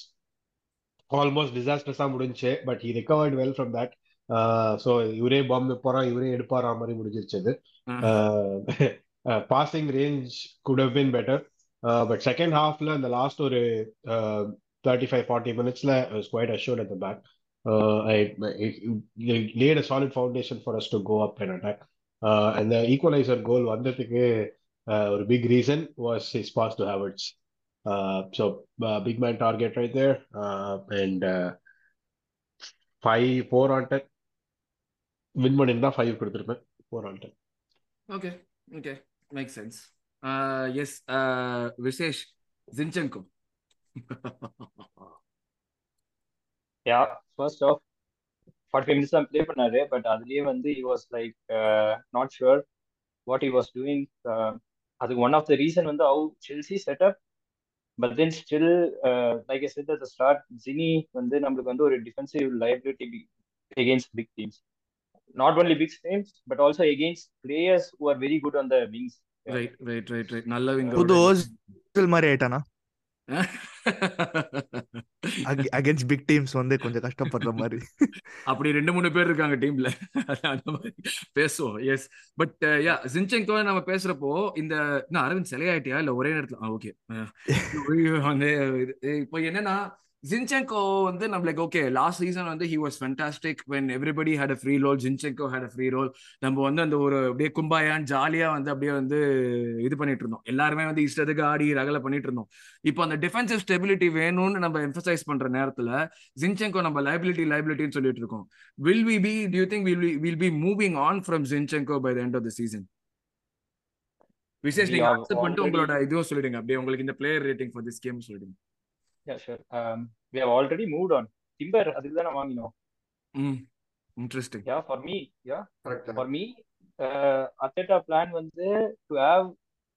ஆல்மோஸ்ட் டிசாஸ்டர்ஸா முடிஞ்சு but he recovered well from that so இவரே பாம்பு போறான் இவரே எடுப்பாரா? மாதிரி முடிஞ்சிருச்சு அது. Passing range good have been better but second ஹாஃப்ல அந்த லாஸ்ட் ஒரு தேர்ட்டி ஃபைவ் ஃபார்ட்டி மினிட்ஸ்ல quite assured at the back laid a solid foundation for us to go up and attack அந்த ஈக்குவலைசர் கோல் வந்ததுக்கு uh, ஒரு big reason was his pass to Havertz so big man target right there and five four on ten win பண்ணியிருந்தா five கொடுத்துருப்பேன். Four on ten okay okay make sense yes Vishesh Zinchenko yeah first of forty five minutes தான் play பண்ணாரு but அதுலயே வந்து he was like not sure what he was doing அதுக்கு one of the reason வந்து how Chelsea setup but then still like I said start Zinny வந்து நம்மளுக்கு வந்து ஒரு defensive liability against big teams not only big teams but also against players who are very good on the wings right right right right நல்ல புது விங்க Ozil மாதிரி ஆயிட்டானா? Against big teams வந்து கொஞ்சம் கஷ்டப்படுற மாதிரி. அப்படி ரெண்டு மூணு பேர் இருக்காங்க டீம்ல அந்த மாதிரி பேசுவோம் எஸ் பட் யா ஜின்செங்கோ நம்ம பேசுறப்போ இந்த அரவிந்த் சிலையாயிட்டியா? இல்ல ஒரே நேரத்துல ஓகே இப்போ என்னன்னா ஜின்செங்கோ வந்து நம்மளுக்கு ஓகே லாஸ்ட் சீசன் வந்து he was fantastic when everybody had a free role Zinchenko had a free role நம்ம வந்து அந்த ஒரு அப்படியே கும்பாயான் ஜாலியா வந்து அப்படியே வந்து இது பண்ணிட்டு இருந்தோம். எல்லாருமே வந்து இஷ்டத்துக்கு ஆடி ரகலை பண்ணிட்டு இருந்தோம். இப்போ அந்த டிஃபென்சிவ் ஸ்டெபிலிட்டி வேணும்னு நம்ம எம்பசைஸ் பண்ற நேரத்துல ஜின்செங்கோ நம்ம லைபிலிட்டி லைபிலிட்டின்னு சொல்லிட்டு இருக்கோம். Be do you think we'll be, we'll be moving on from Zinchenko by the end of the season? Vishesh நீங்க அக்செப்ட் பண்ணிட்டு உங்களோட இதுவும் சொல்லிடுங்க. அப்படியே உங்களுக்கு இந்த player rating for this game சொல்லிடுங்க. Yeah, sure. Um, we have already moved on. Timber, அதுக்கு தானே வாங்கினோம். Hmm interesting Yeah, for me, yeah, correct for me, uh, Arteta plan வந்து to have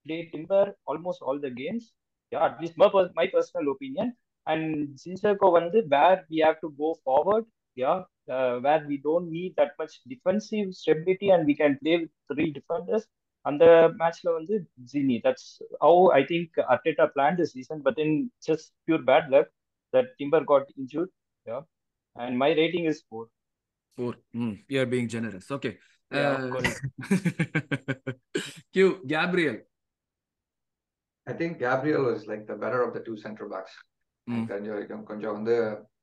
played Timber almost all the games. Yeah, at least my, pers- my personal opinion. And Zinchenko வந்து where we have to go forward, yeah, uh, where we don't need that much defensive stability and we can play with three defenders. அந்த மேட்ச்ல வந்து Zinny that's how I think Arteta plan the season but then just pure bad luck that Timber got injured yeah and my rating is four four hmm you are being generous okay Yeah, of course. Q Gabriel I think Gabriel was like the better of the two centre backs hmm தெரிஞ்ச வரைக்கும் கொஞ்சம் வந்து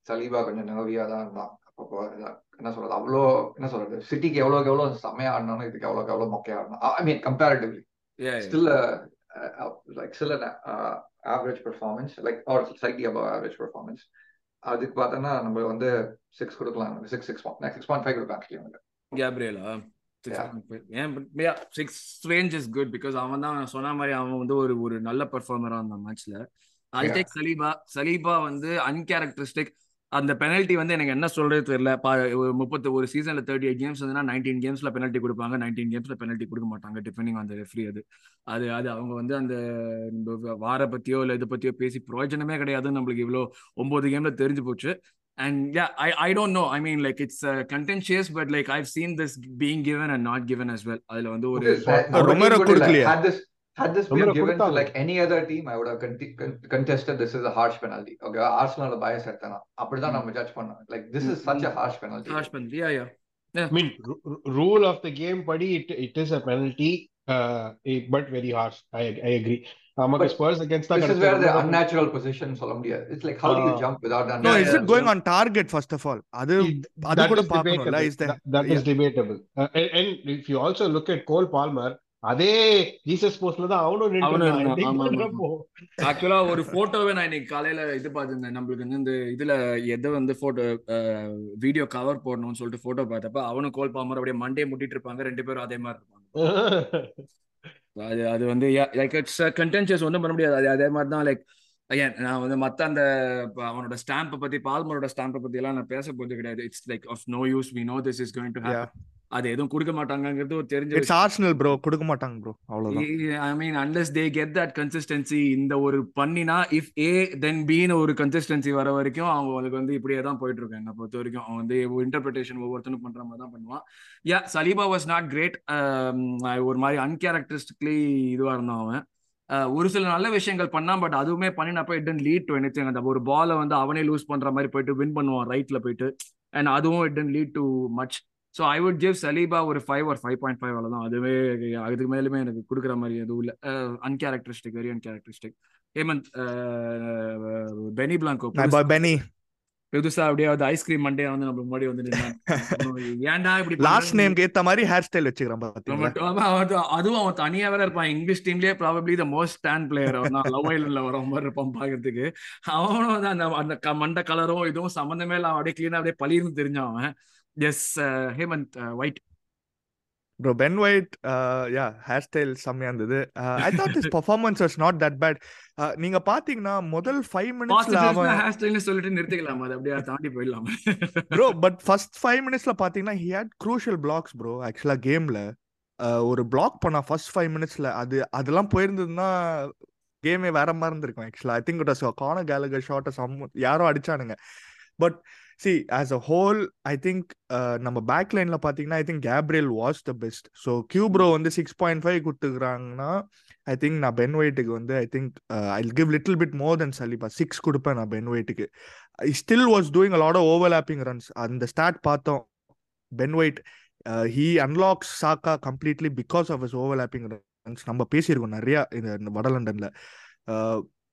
Saliba கொஞ்சம் நர்வியா தான் இருந்தான். அப்பப்போ இதான் என்ன சொல்றது அவ்வளோ என்ன சொல்றது சிட்டிக்கு எவ்வளோக்கு எவ்வளோ செம்மையா ஆடினாலும் இதுக்கு எவ்வளோக்கு எவ்வளோ மொக்கையா ஆடினா I mean comparatively still an uh, average performance like or slightly above average performance. அதுக்கு பார்த்தோன்னா நம்ம வந்து சிக்ஸ் கொடுக்கலாம் six six six point five கொடுக்கலாம் actually அவனுக்கு. Gabriela six range is good because அவன் தான் சொன்ன மாதிரி அவன் வந்து ஒரு ஒரு நல்ல பெர்ஃபார்மரா இருந்தான் மேட்ச்ல I Yeah. Take Saliba Saliba வந்து அன்கேரக்டரிஸ்டிக் அந்த பெனல்ட்டி வந்து எனக்கு என்ன சொல்றது தெரியல. முப்பத்து ஒரு சீசன்ல தேர்ட்டி எயிட் கேம்ஸ் வந்து நைன்டீன் கேம்ஸ்ல பெனல்ட்டி கொடுப்பாங்க. நைன்டீன் கேம்ஸ்ல பெனல்ட்டி கொடுக்க மாட்டாங்க. டிபெண்டிங் அந்த ரெஃப்ரி அது. அது அது அவங்க வந்து அந்த வார பத்தியோ இல்ல இது பத்தியோ பேசி பிரயோஜனமே கிடையாதுன்னு நம்மளுக்கு இவ்வளோ ஒன்பது கேம்ல தெரிஞ்சு போச்சு. And yeah i i don't know. I mean like it's uh, contentious but like i've seen this being given and not given as well. அதுல வந்து ஒரு கொடுக்கலையா? Had this had this been Romero given to கொடுத்தாங்க. like any other team I would have conti- con- contested this is a harsh penalty okay Arsenal bias எடுத்தனா அப்படிதான் நம்ம judge பண்ணோம் like this is such a harsh penalty harsh penalty yeah yeah I mean, r- r- rule of the game, buddy, it, it is a penalty, uh, eh, but very harsh. I, I agree. நமக்கு But Spurs against this is where the தான் unnatural position சொல்ல முடியாது it's like how do you Ah. jump without that no Yeah, is yeah, it going on target first of all அது அது that கூட is பார்க்கணும்ல debatable. Is the That, that is debatable. Uh, and, and if you also look at Cole Palmer, அதே Jesus போஸ்ட்ல தான் அவனும். ஆக்சுவலா ஒரு போட்டோவை நான் இன்னைக்கு காலையில இது பார்த்திருந்தேன். நம்மளுக்கு வந்து இந்த இதுல எதை வந்து போட்டோ வீடியோ கவர் போடணும்னு சொல்லிட்டு போட்டோ பார்த்தப்ப அவனும் கோல் பாமர் அப்படியே மண்டே முட்டிட்டு இருப்பாங்க. ரெண்டு பேரும் அதே மாதிரி இருப்பாங்க. அது அது வந்து லைக் இட்ஸ் கண்டென்ஷியஸ் ஒன்றும் பண்ண முடியாது. அது அதே மாதிரி தான் லைக் ஐயன் நான் வந்து மற்ற அந்த அவனோட ஸ்டாம்பை பத்தி பால்மரோட ஸ்டாம்பை பத்தி எல்லாம் நான் பேச போறது கிடையாது. It's like of no use we know this is going to. Happen அது எதுவும் கொடுக்க மாட்டாங்கங்கிறது ஒரு தெரிஞ்ச இட்ஸ் ஆர்சனல் ப்ரோ கொடுக்க மாட்டாங்க ப்ரோ அவ்வளவுதான். I mean unless they get that consistency இந்த ஒரு பண்ணினா இஃப் ஏ தென் பின்னு ஒரு கன்சிஸ்டன்சி வர வரைக்கும் அவங்களுக்கு வந்து இப்படியே தான் போயிட்டு இருக்கேன் என்னை பொறுத்த வரைக்கும் அவன் வந்து இன்டர்பிரிட்டேஷன் ஒவ்வொருத்தனும் பண்ற மாதிரி தான் பண்ணுவான். Yeah Saliba was not great ஒரு மாதிரி அன்கேரக்டரிஸ்டிக்லி இதுவா இருந்தான் அவன். அஹ் ஒரு சில நல்ல விஷயங்கள் பண்ணான் பட் அதுவுமே பண்ணினப்ப it tend lead to any அந்த ஒரு பாலை வந்து அவனே லூஸ் பண்ற மாதிரி போயிட்டு வின் பண்ணுவான் ரைட்ல போயிட்டு. அண்ட் அதுவும் it tend lead to much so I would give Saliba ஒரு ஃபைவ் ஒரு ஃபைவ் பாயிண்ட் ஃபைவ் அவ்வளோதான் அதுவே அதுக்கு மேலுமே எனக்கு கொடுக்குற மாதிரி எதுவும் இல்லை. Uncharacteristic very uncharacteristic Hemanth Benny Blanco Benny புதுசா அப்படியே வந்து ஐஸ்கிரீம் மண்டே வந்து நம்ம முன்னாடி வந்து. ஏன்டா இப்படி லாஸ்ட் நேம்க்கு ஏத்த மாதிரி ஹேர் ஸ்டைல் வச்சுக்கிறான் அதுவும் அவன் தனியா வேற இருப்பான். English டீம்லயே probably the most stand player அவன் லவ் ஐலண்ட்ல வர மாதிரி இருப்பான் பாக்குறதுக்கு. அவனும் வந்து அந்த அந்த மண்ட கலரும் இதுவும் சம்மந்தமே இல்ல அப்படியே கிளீனா அப்படியே பளிர்னு தெரிஞ்சான் அவன். Yes Hemanth white bro Ben White yeah hair style செம்மையா இருந்தது. I thought this performance was not that bad நீங்க பாத்தீங்கன்னா முதல் ஃபைவ் மினிட்ஸ்ல அவன் ஹேர் ஸ்டைல்னு சொல்லிட்டு நிறுத்திக்கலாம்? அது அப்படியே தாண்டி போயிடலாம்? ப்ரோ பட் ஃபர்ஸ்ட் ஃபைவ் மினிட்ஸ்ல பாத்தீங்கன்னா he had crucial blocks bro ஆக்சுவலா கேம்ல ஒரு பிளாக் பண்ணா ஃபர்ஸ்ட் ஃபைவ் மினிட்ஸ்ல அது அதெல்லாம் போயிருந்ததுன்னா கேமே வேற மாதிரி இருந்திருக்கும் actually I think it was Conor Gallagher shot some யாரோ அடிச்சானுங்க. But see as a whole I think நம்ம பேக் லைன்ல பாத்தீங்கன்னா I think Gabriel was the best so கியூப்ரோ வந்து சிக்ஸ் பாயிண்ட் ஃபைவ் கொடுத்துக்கிறாங்கன்னா ஐ திங்க் நான் பென் ஒயிட்டுக்கு வந்து I think I give little bit more than Saliba six கொடுப்பேன் நான் Ben ஒயிட்டுக்கு still was doing lot of overlapping runs அந்த stat பார்த்தோம். Ben White he unlocks Saka completely because of is overlapping runs நம்ம பேசியிருக்கோம் நிறையா இந்த வட லண்டன்ல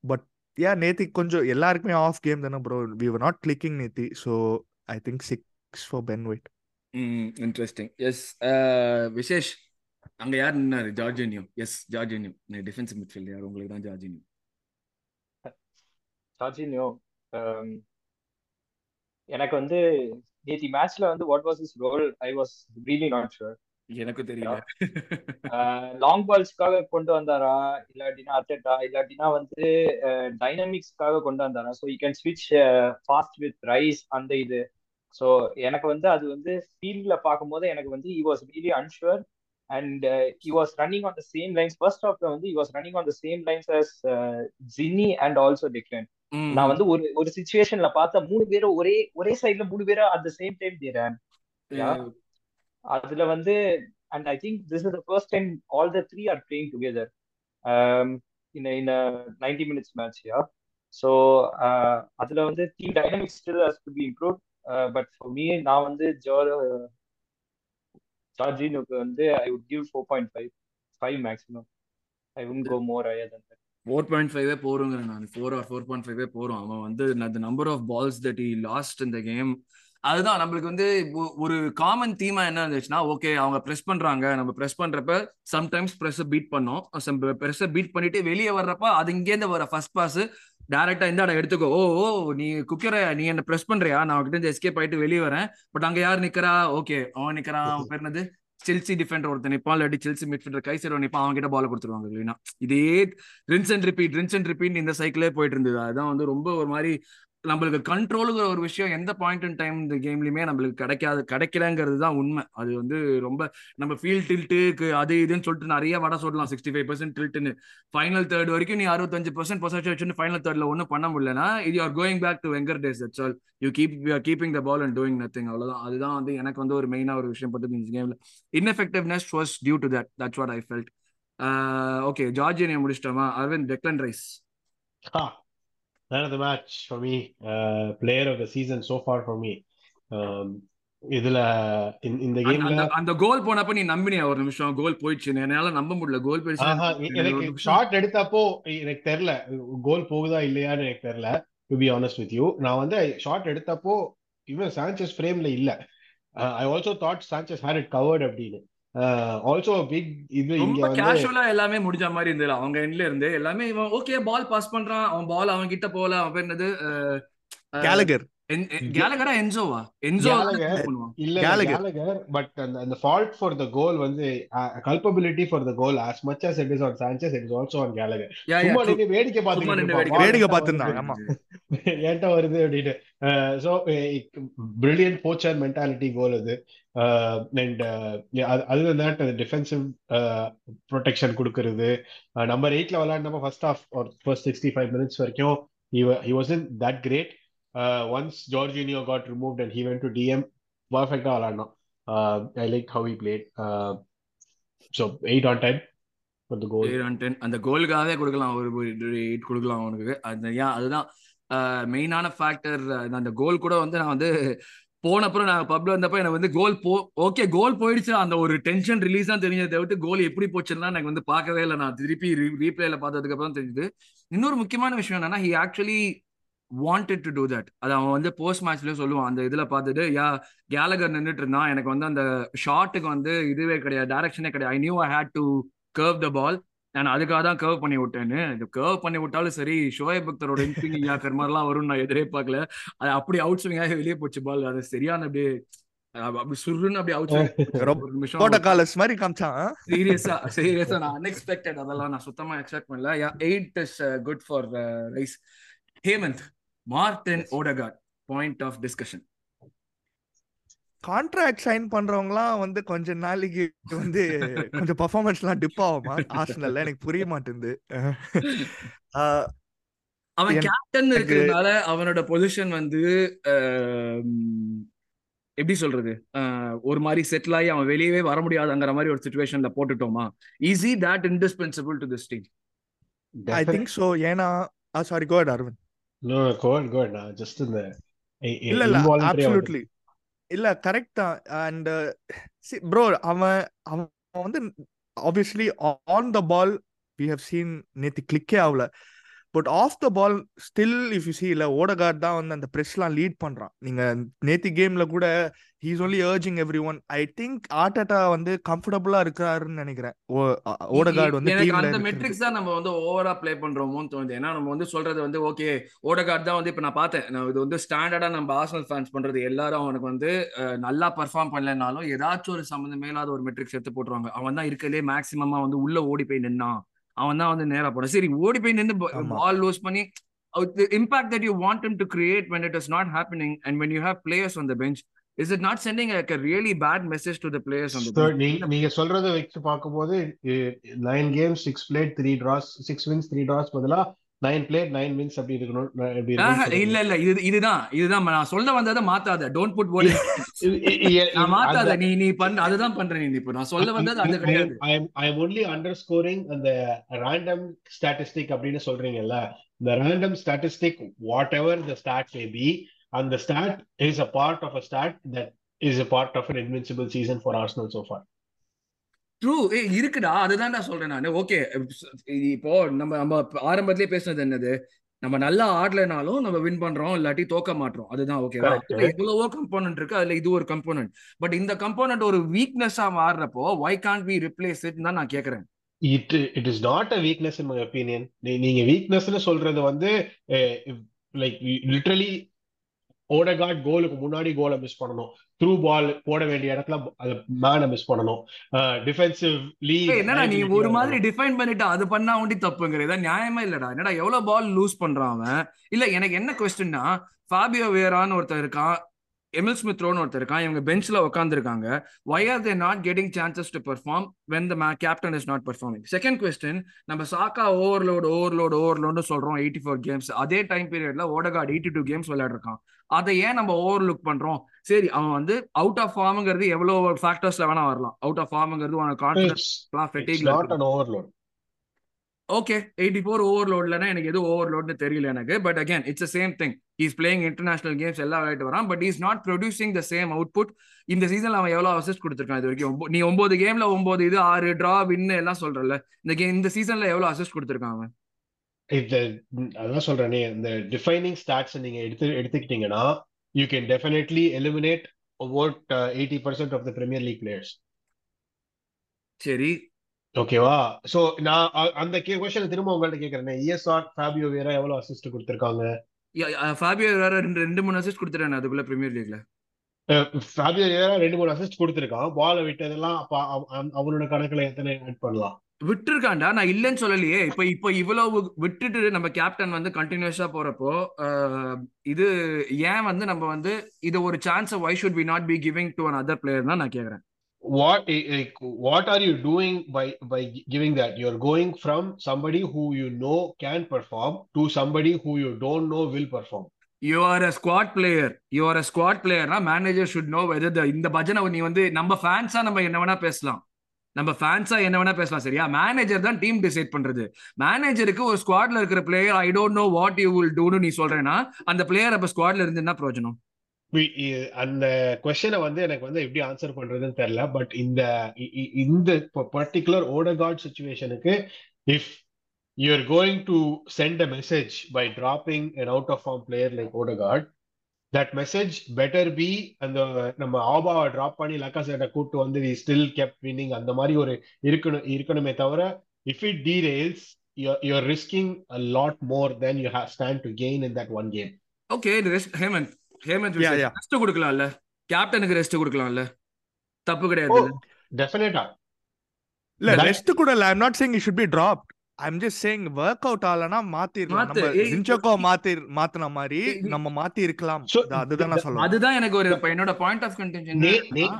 பட் யா நேத்தி கொஞ்சம் எல்லாருக்குமே ஆஃப் கேம் தானே bro we were not clicking நேத்தி so I think six for Ben White interesting yes Vishesh அங்க யார் நின்னாரு? Jorginho yes Jorginho defence midfield யார்? உங்களுக்கு தான் ஜார்ஜினியோ சார்ஜினியோ எனக்கு வந்து நேத்தி மேட்ச்ல வந்து what was is role I was really not sure எனக்கும் தெரியல. லாங் பால்ஸ்க்காக கொண்டு வந்தாரா? இல்லாட்டினா அர்த்தட்டா இல்லாட்டினா வந்து டைனமிக்ஸ்க்காக கொண்டு வந்தாரா? ஸோ யூ கேன் ஸ்விட்ச் ஃபாஸ்ட் வித் ரைஸ் அந்த இது. ஸோ எனக்கு வந்து அது வந்து ஃபீல்ட்ல பார்க்கும்போது எனக்கு வந்து he was really unsure and he was running on the same lines first ஆஃப்ல வந்து he was running on the same lines as Zinny and also Declan நான் வந்து ஒரு ஒரு சுச்சுவேஷன்ல பார்த்த மூணு பேரும் ஒரே ஒரே சைட்ல மூணு பேரும் அட் த சேம் டைம் தேரன் அதுல வந்து and I think this is the first time all the three are playing together in in ninety minutes match yeah so அதுல வந்து team dynamics still has to be improve but for me நான் வந்து ஜோர் ஜார்ஜினுக்கு வந்து I would give four point five five maximum I won't go more I than four point ஃபைவே போறோங்கிறேன் நான். ஃபோர் ஆர் ஃபோர் பாயிண்ட் ஃபைவே போறோம். அவன் வந்து the number of balls that he lost இந்த கேம் அதுதான் நம்மளுக்கு வந்து ஒரு காமன் தீமா என்ன இருந்துச்சுன்னா ஓகே அவங்க ப்ரெஸ் பண்றாங்க. நம்ம ப்ரெஸ் பண்றப்ப சம்டைம்ஸ் ப்ரெஸ் பீட் பண்ணோம். ப்ரெஸ்ஸை பீட் பண்ணிட்டு வெளியே வர்றப்ப அது இங்கேருந்து வர ஃபர்ஸ்ட் பாஸ் டேரக்டா இந்த இடம் எடுத்துக்கோ. ஓ ஓ நீ குக்கரை நீ என்ன ப்ரெஸ் பண்றியா? நான் கிட்ட இருந்து எஸ்கேப் ஆயிட்டு வெளியே வரேன். பட் அங்க யார் நிக்கிறா? ஓகே அவன் நிக்கிறான். அவன் பேர் என்னது? செல்சி டிஃபெண்டர் ஒருத்தன் நிப்பான் இல்லாட்டி செல்சி மிட்ஃபீல்டர் கை சேரவன் நிப்பான். அவங்க கிட்ட பால் கொடுத்துருவாங்க இல்லைன்னா. இதே rinse and repeat rinse and repeat இந்த சைக்கிளே போயிட்டு இருந்தது. அதுதான் வந்து ரொம்ப ஒரு மாதிரி நம்மளுக்கு கண்ட்ரோலுங்கிற ஒரு விஷயம் எந்த பாயிண்ட் இன் டைம் இந்த கேம்லயுமே நம்மளுக்கு கிடைக்காது கிடைக்கலங்கிறது தான் உண்மை. அது வந்து ரொம்ப நம்ம ஃபீல் டில்ட்டுக்கு அது இதுன்னு சொல்லிட்டு நிறைய வட சொல்லலாம் சிக்ஸ்டி ஃபைவ் பர்சன்ட் டில்ட்டுன்னு ஃபைனல் தேர்ட் வரைக்கும் நீ அறுபத்தஞ்சு பர்சன்ட் பர்சன்ட் வச்சு ஃபைனல் தேர்ட்ல ஒன்றும் பண்ண முடியலனா இது are going back to Wenger days that's all you keep you are keeping the ball and doing nothing அவ்வளோதான் அதுதான் வந்து எனக்கு வந்து ஒரு மெயினாக ஒரு விஷயம் பட்டது இந்த கேம்ல ineffectiveness was due to that that's what I felt okay ஜார்ஜியனை முடிச்சிட்டோமா? Aravind Declan Rice. The match for me, uh, player of the season so far for me. Um, இதுல இந்த கேம்ல அந்த கோல் போனப்ப நீ நம்பினியா? ஒரு நிமிஷம் கோல் போயிடுச்சு. என்னால நம்ப முடியல. கோல் போயிடுச்சு. எனக்கு ஷார்ட் எடுத்தப்போ எனக்கு தெரியல. கோல் போகுதா இல்லையான்னு எனக்கு தெரியல to be honest with you நான் வந்து ஷார்ட் எடுத்தப்போ இவன் சான்சஸ் ஃப்ரேம்ல இல்ல. I also thought chances had it covered அப்படின்னு. ஆல்சோ பிக் இது ரொம்ப கேஷுவலா எல்லாமே முடிஞ்ச மாதிரி இருந்தது. அவங்க எண்ட்ல இருந்து எல்லாமே இவன் ஓகே பால் பாஸ் பண்றான் அவன் பால் அவன் கிட்ட போல அவன் பேர் என்னது? கேலகர் கேலகரா என்ஜோவா? என்ஜோ கேலகர் பண்ணுவான். இல்ல Gallagher. கேலகர். பட் அந்த அந்த ஃபால்ட் ஃபார் த கோல் வந்து culpability for the goal as much as it is on Sanchez it is also on Gallagher. சும்மா வேடிக்கை பார்த்துக்கிட்டு வேடிக்கை ஆமா. ஏன்டா வருது அப்படின்னு so brilliant poacher mentality goal அது. அண்ட் அது தட் டிஃபென்சிவ் ப்ரொடெக்ஷன் கொடுக்கறது. நம்பர் எயிட்ல விளையாடினப்ப ஃபர்ஸ்ட் ஆஃப் ஒரு ஃபர்ஸ்ட் சிக்ஸ்டி ஃபைவ் மினிட்ஸ் வரைக்கும் he was in that great once Jorginho got removed and he went to DM பர்ஃபெக்டா விளையாடினான் I like how he played so eight on time the goal அந்த கோலுக்காகவே கொடுக்கலாம். ஒரு eight கொடுக்கலாம் அவனுக்கு. அந்த ஏன் அதுதான் uh, மெயினான ஃபேக்டர் அந்த கோல் கூட வந்து நான் வந்து போனப்புறம் நான் பப்ல வந்தப்ப எனக்கு வந்து கோல் போ ஓகே கோல் போயிடுச்சு அந்த ஒரு டென்ஷன் ரிலீஸ் தான் தெரிஞ்சதை தவிர்த்து கோல் எப்படி போச்சுன்னா எனக்கு வந்து பார்க்கவே இல்லை. நான் திருப்பி ரீப்ளேல பார்த்ததுக்கு அப்புறம் தெரிஞ்சுது. இன்னொரு முக்கியமான விஷயம் என்னன்னா he actually wanted to do that அது அவன் வந்து போஸ்ட் மேட்ச்லயே சொல்லுவான் அந்த இதுல பார்த்துட்டு யா கேலகர் நின்றுட்டு இருந்தான். எனக்கு வந்து அந்த ஷாட்டுக்கு வந்து இதுவே கிடையாது டைரக்ஷனே கிடையாது. I knew I had to curve the ball நான் அதுக்காக தான் கர்வ் பண்ணி விட்டேன்னு. இது கர்வ் பண்ணி விட்டாலும் சரி ஷோயப் பக்தரோட இன்ஃபினிங் யாக்கர் மாதிரிலாம் வரும்னு நான் எதிரே பார்க்கல அது அப்படி அவுட் ஸ்விங்காக வெளியே போச்சு பால் அது சரியான அப்படியே அப்படி சுருன்னு அப்படியே அவுட் நிமிஷம். போட்டோகாலஸ் மாதிரி காமிச்சான். சீரியஸா சீரியஸா நான் அன்எக்ஸ்பெக்டட் அதெல்லாம் நான் சுத்தமா எக்ஸ்பெக்ட் பண்ணல. Eight is good for Rice Hemanth Martin Odegaard point of discussion contract sign பண்றவங்கலாம் வந்து கொஞ்ச நாளைக்கு வந்து கொஞ்சம் பர்ஃபார்மன்ஸ்லாம் டிப் ஆகுமா? ஆர்சனல்ல எனக்கு புரிய மாட்டேங்குது. அவன் கேப்டன் இருக்கிறதுனால அவனோட பொசிஷன் வந்து எப்படி சொல்றது? ஒரு மாதிரி செட்டில் ஆகி அவன் வெளியவே வர முடியாதுங்கிற மாதிரி ஒரு சுச்சுவேஷன்ல போட்டுட்டோமா? Is he that indispensable to this team I think so ஏன்னா சாரி கோட் அரவிந்த் Just இந்த i- இல்ல இல்ல. அப்சல்யூட்லி இல்ல கரெக்ட் தான். அண்ட் ப்ரோ அவன் அவன் வந்து obviously on the ball we have seen நேத்து கிளிக்கே ஆகல. But off the ball still if you see இல்ல ஓடகார்ட் தான் வந்து அந்த ப்ரெஸ்லாம் லீட் பண்றான். நீங்க நேத்தி கேம்ல கூட he's only urging everyone I think Arteta வந்து கம்ஃபர்டபுளா இருக்காருன்னு நினைக்கிறேன். ஓடகார்டு வந்து அந்த மெட்ரிக்ஸ் தான் நம்ம வந்து ஓவரா ப்ளே பண்றோமோன்னு தோணுது. ஏன்னா நம்ம வந்து சொல்றது வந்து ஓகே ஓடகார்ட் தான் வந்து இப்ப நான் பார்த்தேன். நான் இது வந்து ஸ்டாண்டர்டா நம்ம ஆர்சனல் ஃபேன்ஸ் பண்றது. எல்லாரும் அவனுக்கு வந்து நல்லா பெர்ஃபார்ம் பண்ணலனாலும் ஏதாச்சும் ஒரு சம்மந்தமே இல்லாத ஒரு மெட்ரிக்ஸ் எடுத்து போட்டுருவாங்க. அவன் தான் இருக்கலே மேக்ஸிமமா வந்து உள்ள ஓடி போய் நின்னான். அவன் தான் வந்து நேரா போனான் சரி ஓடி போய் நின்று. பால் லூஸ் பண்ணி the impact that you want him to create when it is not happening and when you have players on the bench is it not sending like a really bad message to the players on the So, bench நீ- நீங்க சொல்றத வச்சு பார்க்கும்போது nine games six played three draws six wins three draws பதிலா nine played nine wins அப்படி இருக்கணும் இல்ல. இல்ல இது இதுதான் இதுதான் நான் சொல்ல வந்ததை மாத்தாத டோன்ட் புட் வேர்ட் இ- நான் மாத்தாத அந்த- நீ நீ பண்ண அதுதான் பண்ற நீ இப்போ நான் சொல்ல வந்தது அது கிடையாது am I am only underscoring அந்த random statistic அப்படின்னு சொல்றீங்கல்ல the random statistic whatever the stat may be and the stat is a part of a stat that is a part of an invincible season for Arsenal so far. True ஏ இருக்குடா. அதுதான் நான் சொல்றேன் நான். Okay இப்போ நம்ம நம்ம ஆரம்பத்திலே பேசுனது என்னது? நம்ம நல்லா ஆடலைனாலும் நம்ம வின் பண்றோம் இல்லாட்டி தோக்க மாட்டோம். அதுதான் ஓகேவா. இவ்வளவோ கம்போனன்ட் இருக்கு. அதுல இது ஒரு கம்போனன்ட் பட் இந்த கம்போனன்ட் ஒரு வீக்னஸா மாறுறப்போ why can't be replace it தான் நான் கேக்குறேன். It it is not a weakness in my opinion. நீ- நீங்க வீக்னஸ்னு சொல்றது வந்து லைக் லிட்டரலி ஓடகார்ட் கோலுக்கு முன்னாடி கோலை மிஸ் பண்ணணும். த்ரூ பால் போட வேண்டிய இடத்துல அது மேனை மிஸ் பண்ணணும். டிஃபென்சிவ் ஏய், என்னடா நீ ஒரு மாதிரி டிஃபைன் பண்ணிட்டு அது பண்ணா ஒண்டி தப்புங்கிற இதான் நியாயமே இல்லடா. என்னடா எவ்வளவு பால் லூஸ் பண்றான் அவன்? இல்ல எனக்கு என்ன கொஸ்டின்னா ஃபாபியோ வேரான்னு ஒருத்தர் இருக்கான். எமில் ஸ்மித்ரோன்னு ஒருத்தர் இருக்கான். இவங்க பெஞ்ச்ல உட்காந்துருக்காங்க why are they not getting chances to perform when the captain is not performing second question நம்ம சாக்கா ஓவர்லோட் ஓவர்லோட் ஓவர்லோடு சொல்றோம். எயிட்டி ஃபோர் கேம்ஸ் அதே டைம் பீரியட்ல ஓடகார்ட் எயிட்டி டூ கேம்ஸ் விளையாடுறான் அதை ஏன் நம்ம ஓவர் லுக் பண்றோம்? சரி அவன் வந்து அவுட் ஆஃப் ஃபார்ம்ங்கிறது எவ்வளவு ஃபேக்டர்ஸ்ல வேணா வரலாம். அவுட் ஆஃப் ஃபார்ம்ங்கிறது உனக்கு confidence it's not an overload okay eighty four ஓவர்லோட்லனா எனக்கு எது ஓவர்லோட்னு தெரியல எனக்கு. But again it's same thing is playing international games எல்லாம் விளையாட்டு வரான். But is not producing the same output இந்த சீசன்ல அவன் எவ்வளவு அசிஸ்ட் கொடுத்துருக்கான் இது வரைக்கும்? நீ ஒன்பது கேம்ல ஒன்பது இது ஆறு டிரா வின் எல்லாம் சொல்றல இந்த கேம் இந்த சீசன்ல எவ்வளவு அசிஸ்ட் கொடுத்துருக்கான் அவன்? இந்த அதான் சொல்றேனே இந்த டிஃபைனிங் ஸ்டாட்ஸ் நீங்க எடுத்து எடுத்துக்கிட்டீங்கன்னா you can definitely eliminate over eighty percent of the Premier League players சரி. ஓகேவா சோ நான் அந்த கொஸ்டின் திரும்ப உங்கள்ட்ட கேக்குறேன். இஎஸ்ஆர் ஃபேபியோ வேற எவ்வளவு அசிஸ்ட் கொடுத்திருக்காங்க? ஃபாபியோ வேற ரெண்டு ரெண்டு மூணு அசிஸ்ட் கொடுத்துட்டானே அதுக்குள்ள பிரீமியர் லீக்ல ஃபேபியோ ஏரா ரெண்டு மூணு அசிஸ்ட் கொடுத்துருக்கான். பால விட்டதெல்லாம் அப்ப அவ- அவ- அவனோட கணக்குல எத்தனை ஆட் பண்ணலாம்? விட்டுருக்காண்டா நான் இல்லைன்னு சொல்லலையே. இப்ப இப்ப இவ்வளவு விட்டுட்டு நம்ம கேப்டன் வந்து கண்டினியூஸா போறப்போ இது ஏன் வந்து நம்ம வந்து இது ஒரு chance why should we not be giving to another player தான் நான் கேக்குறேன். What like, what are you doing by by giving that? You're going from somebody who you know can perform to somebody who you don't know will perform. You are a squad player you are a squad பிளேயர்னா manager should know whether the இந்த பஜனை நீ வந்து நம்ம ஃபேன்ஸா நம்ம என்ன வேணா பேசலாம். நம்ம ஃபேன்ஸா என்ன வேணா பேசலாம் சரியா? மேனேஜர் தான் டீம் டிசைட் பண்றது. மேனேஜருக்கு ஒரு ஸ்குவாட்ல இருக்கிற player I don't know what you will டூனு நீ சொல்றேன்னா அந்த பிளேயர் அப்ப ஸ்குவாட்ல இருந்து என்ன பிரயோஜனம்? அந்த கொஸ்டனை வந்து எனக்கு வந்து எப்படி ஆன்சர் பண்றதுன்னு தெரியல பட் இந்த இந்த பர்டிகுலர் ஓடகார்ட் சுச்சுவேஷனுக்கு if you are going to send a message by dropping an out of form player like Odegaard that message better be அந்த நம்ம ஆபாவை டிராப் பண்ணி லக்கா சேட்டை கூப்பிட்டு வந்து வி ஸ்டில் கெப் வின்னிங் அந்த மாதிரி ஒரு இருக்கணும் இருக்கணுமே தவிர if it derails you're risking a lot more than you have stand to gain in that one game okay Hemanth Hemanth. Rest கொடுக்கலாம்ல. கேப்டனுக்கு ரெஸ்ட் கொடுக்கலாம்ல. தப்பு கிடையாது டெஃபினட்டா இல்ல. ரெஸ்ட் கூட இல்ல. I'm not saying it should be dropped I'm just saying work out ஆகலனா மாத்திரலாம். மாத்து. நம்ம ஏய், ஜின்சோக்கோ மாத்தி மாத்தின மாதிரி நம்ம மாத்தி இருக்கலாம். அதுதான் நான் சொல்லுவேன் அதுதான் எனக்கு ஒரு இப்ப என்னோட பாயிண்ட் ஆஃப் கன்டென்ஷன்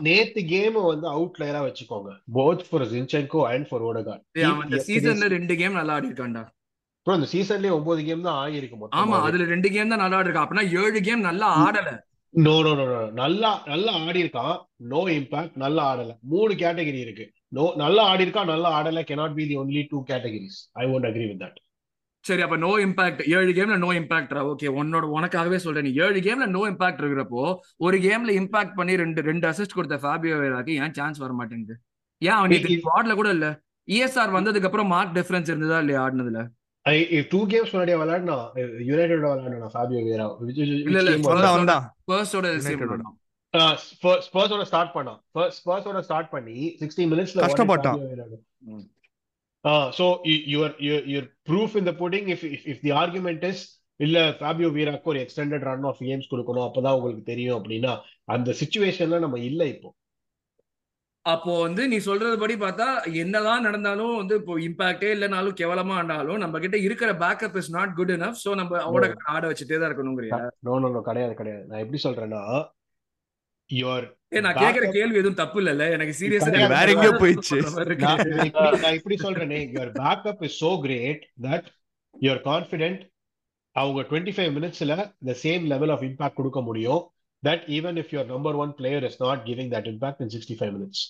நேத்து கேம் வந்து அவுட்லயரா வச்சுக்கோங்க. Both for Zinchenko and for Odegaard சீசன்ல ரெண்டு கேம் நல்லா ஆடி இருக்கான்டா ப்ரோ இந்த சீசன்லயே ஒன்பது கேம் தான் ஆகியிருக்கு ஆமா மொத்தமா அதுல ரெண்டு கேம் தான் நல்லா ஆடி இருக்கா அப்படின்னா ஏழு கேம் நல்லா ஆடல. நோ நோ நோ நல்லா நல்லா ஆடி இருக்கான் நோ இம்பாக்ட் நல்லா ஆடல. மூணு கேட்டகரி இருக்கு. நோ நல்லா ஆடி இருக்கான் நல்லா ஆடல. Cannot be the only two categories. I won't agree with that. சரி அப்ப நோ இம்பாக்ட் ஏழு கேம்ல நோ இம்பாக்டா ஓகே உன்னோட உனக்காகவே சொல்றேன். நீ ஏழு கேம்ல நோ இம்பாக்ட் இருக்கிறப்போ ஒரு கேம்ல இம்பாக்ட் பண்ணி ரெண்டு ரெண்டு அசிஸ்ட் கொடுத்த ஃபேபியோ வேராக்கு ஏன் சான்ஸ் வர மாட்டேங்குது ஏன் அவன் இ- ஸ்குவாட்ல கூட இல்ல? இஎஸ்ஆர் வந்ததுக்கு அப்புறம் மார்க் டிஃபரன்ஸ் இருந்ததா இல்லையா ஆடினதுல? டூ கேம்ஸ் முன்னாடியே விளையாடினா யுனைடெட் விளையாடினா ஃபேபியோ வேரா இல்ல, இல்ல, வந்தான் ஓட. ஸ்பர்ஸோட ஸ்டார்ட் பண்ணான் ஸ்பர்ஸோட ஸ்டார்ட் பண்ணி 60 மினிட்ஸ்ல கஷ்டப்பட்டான். your proof in the pudding. If if, if the argument is இல்ல ஃபேபியோ வீராக்கு ஒரு எக்ஸ்டெண்டட் ரன் ஆஃப் கேம்ஸ் கொடுக்கணும் அப்பதான் உங்களுக்கு தெரியும் அப்படின்னா அந்த சுச்சுவேஷன்ல நம்ம இல்ல இப்போ. அப்போ வந்து நீ சொல்றது படி பார்த்தா என்னதான் நடந்தாலும் வந்து இப்போ இம்பாக்டே இல்லைனாலும் கேவலமா ஆண்டாலும் நம்ம கிட்ட இருக்கிற backup is not good enough. So நம்ம அவட ஆட வச்சுட்டே தான் இருக்கணுங்கிறியா? நோ நோ நோ கிடையாது கிடையாது. நான் எப்படி சொல்றேன்னா யுவர் நான் கேக்குற கேள்வி எதுவும் தப்பு இல்லல்ல. எனக்கு சீரியஸா. வேற எங்கேயோ போயிடுச்சு. நான் இப்படி- நான் இப்படி சொல்றேனே your backup is so great that you're confident அவங்க டுவெண்ட்டி ஃபைவ் மினிட்ஸ்ல the same level of impact கொடுக்க முடியும். That even if your number one player is not giving that impact in sixty five minutes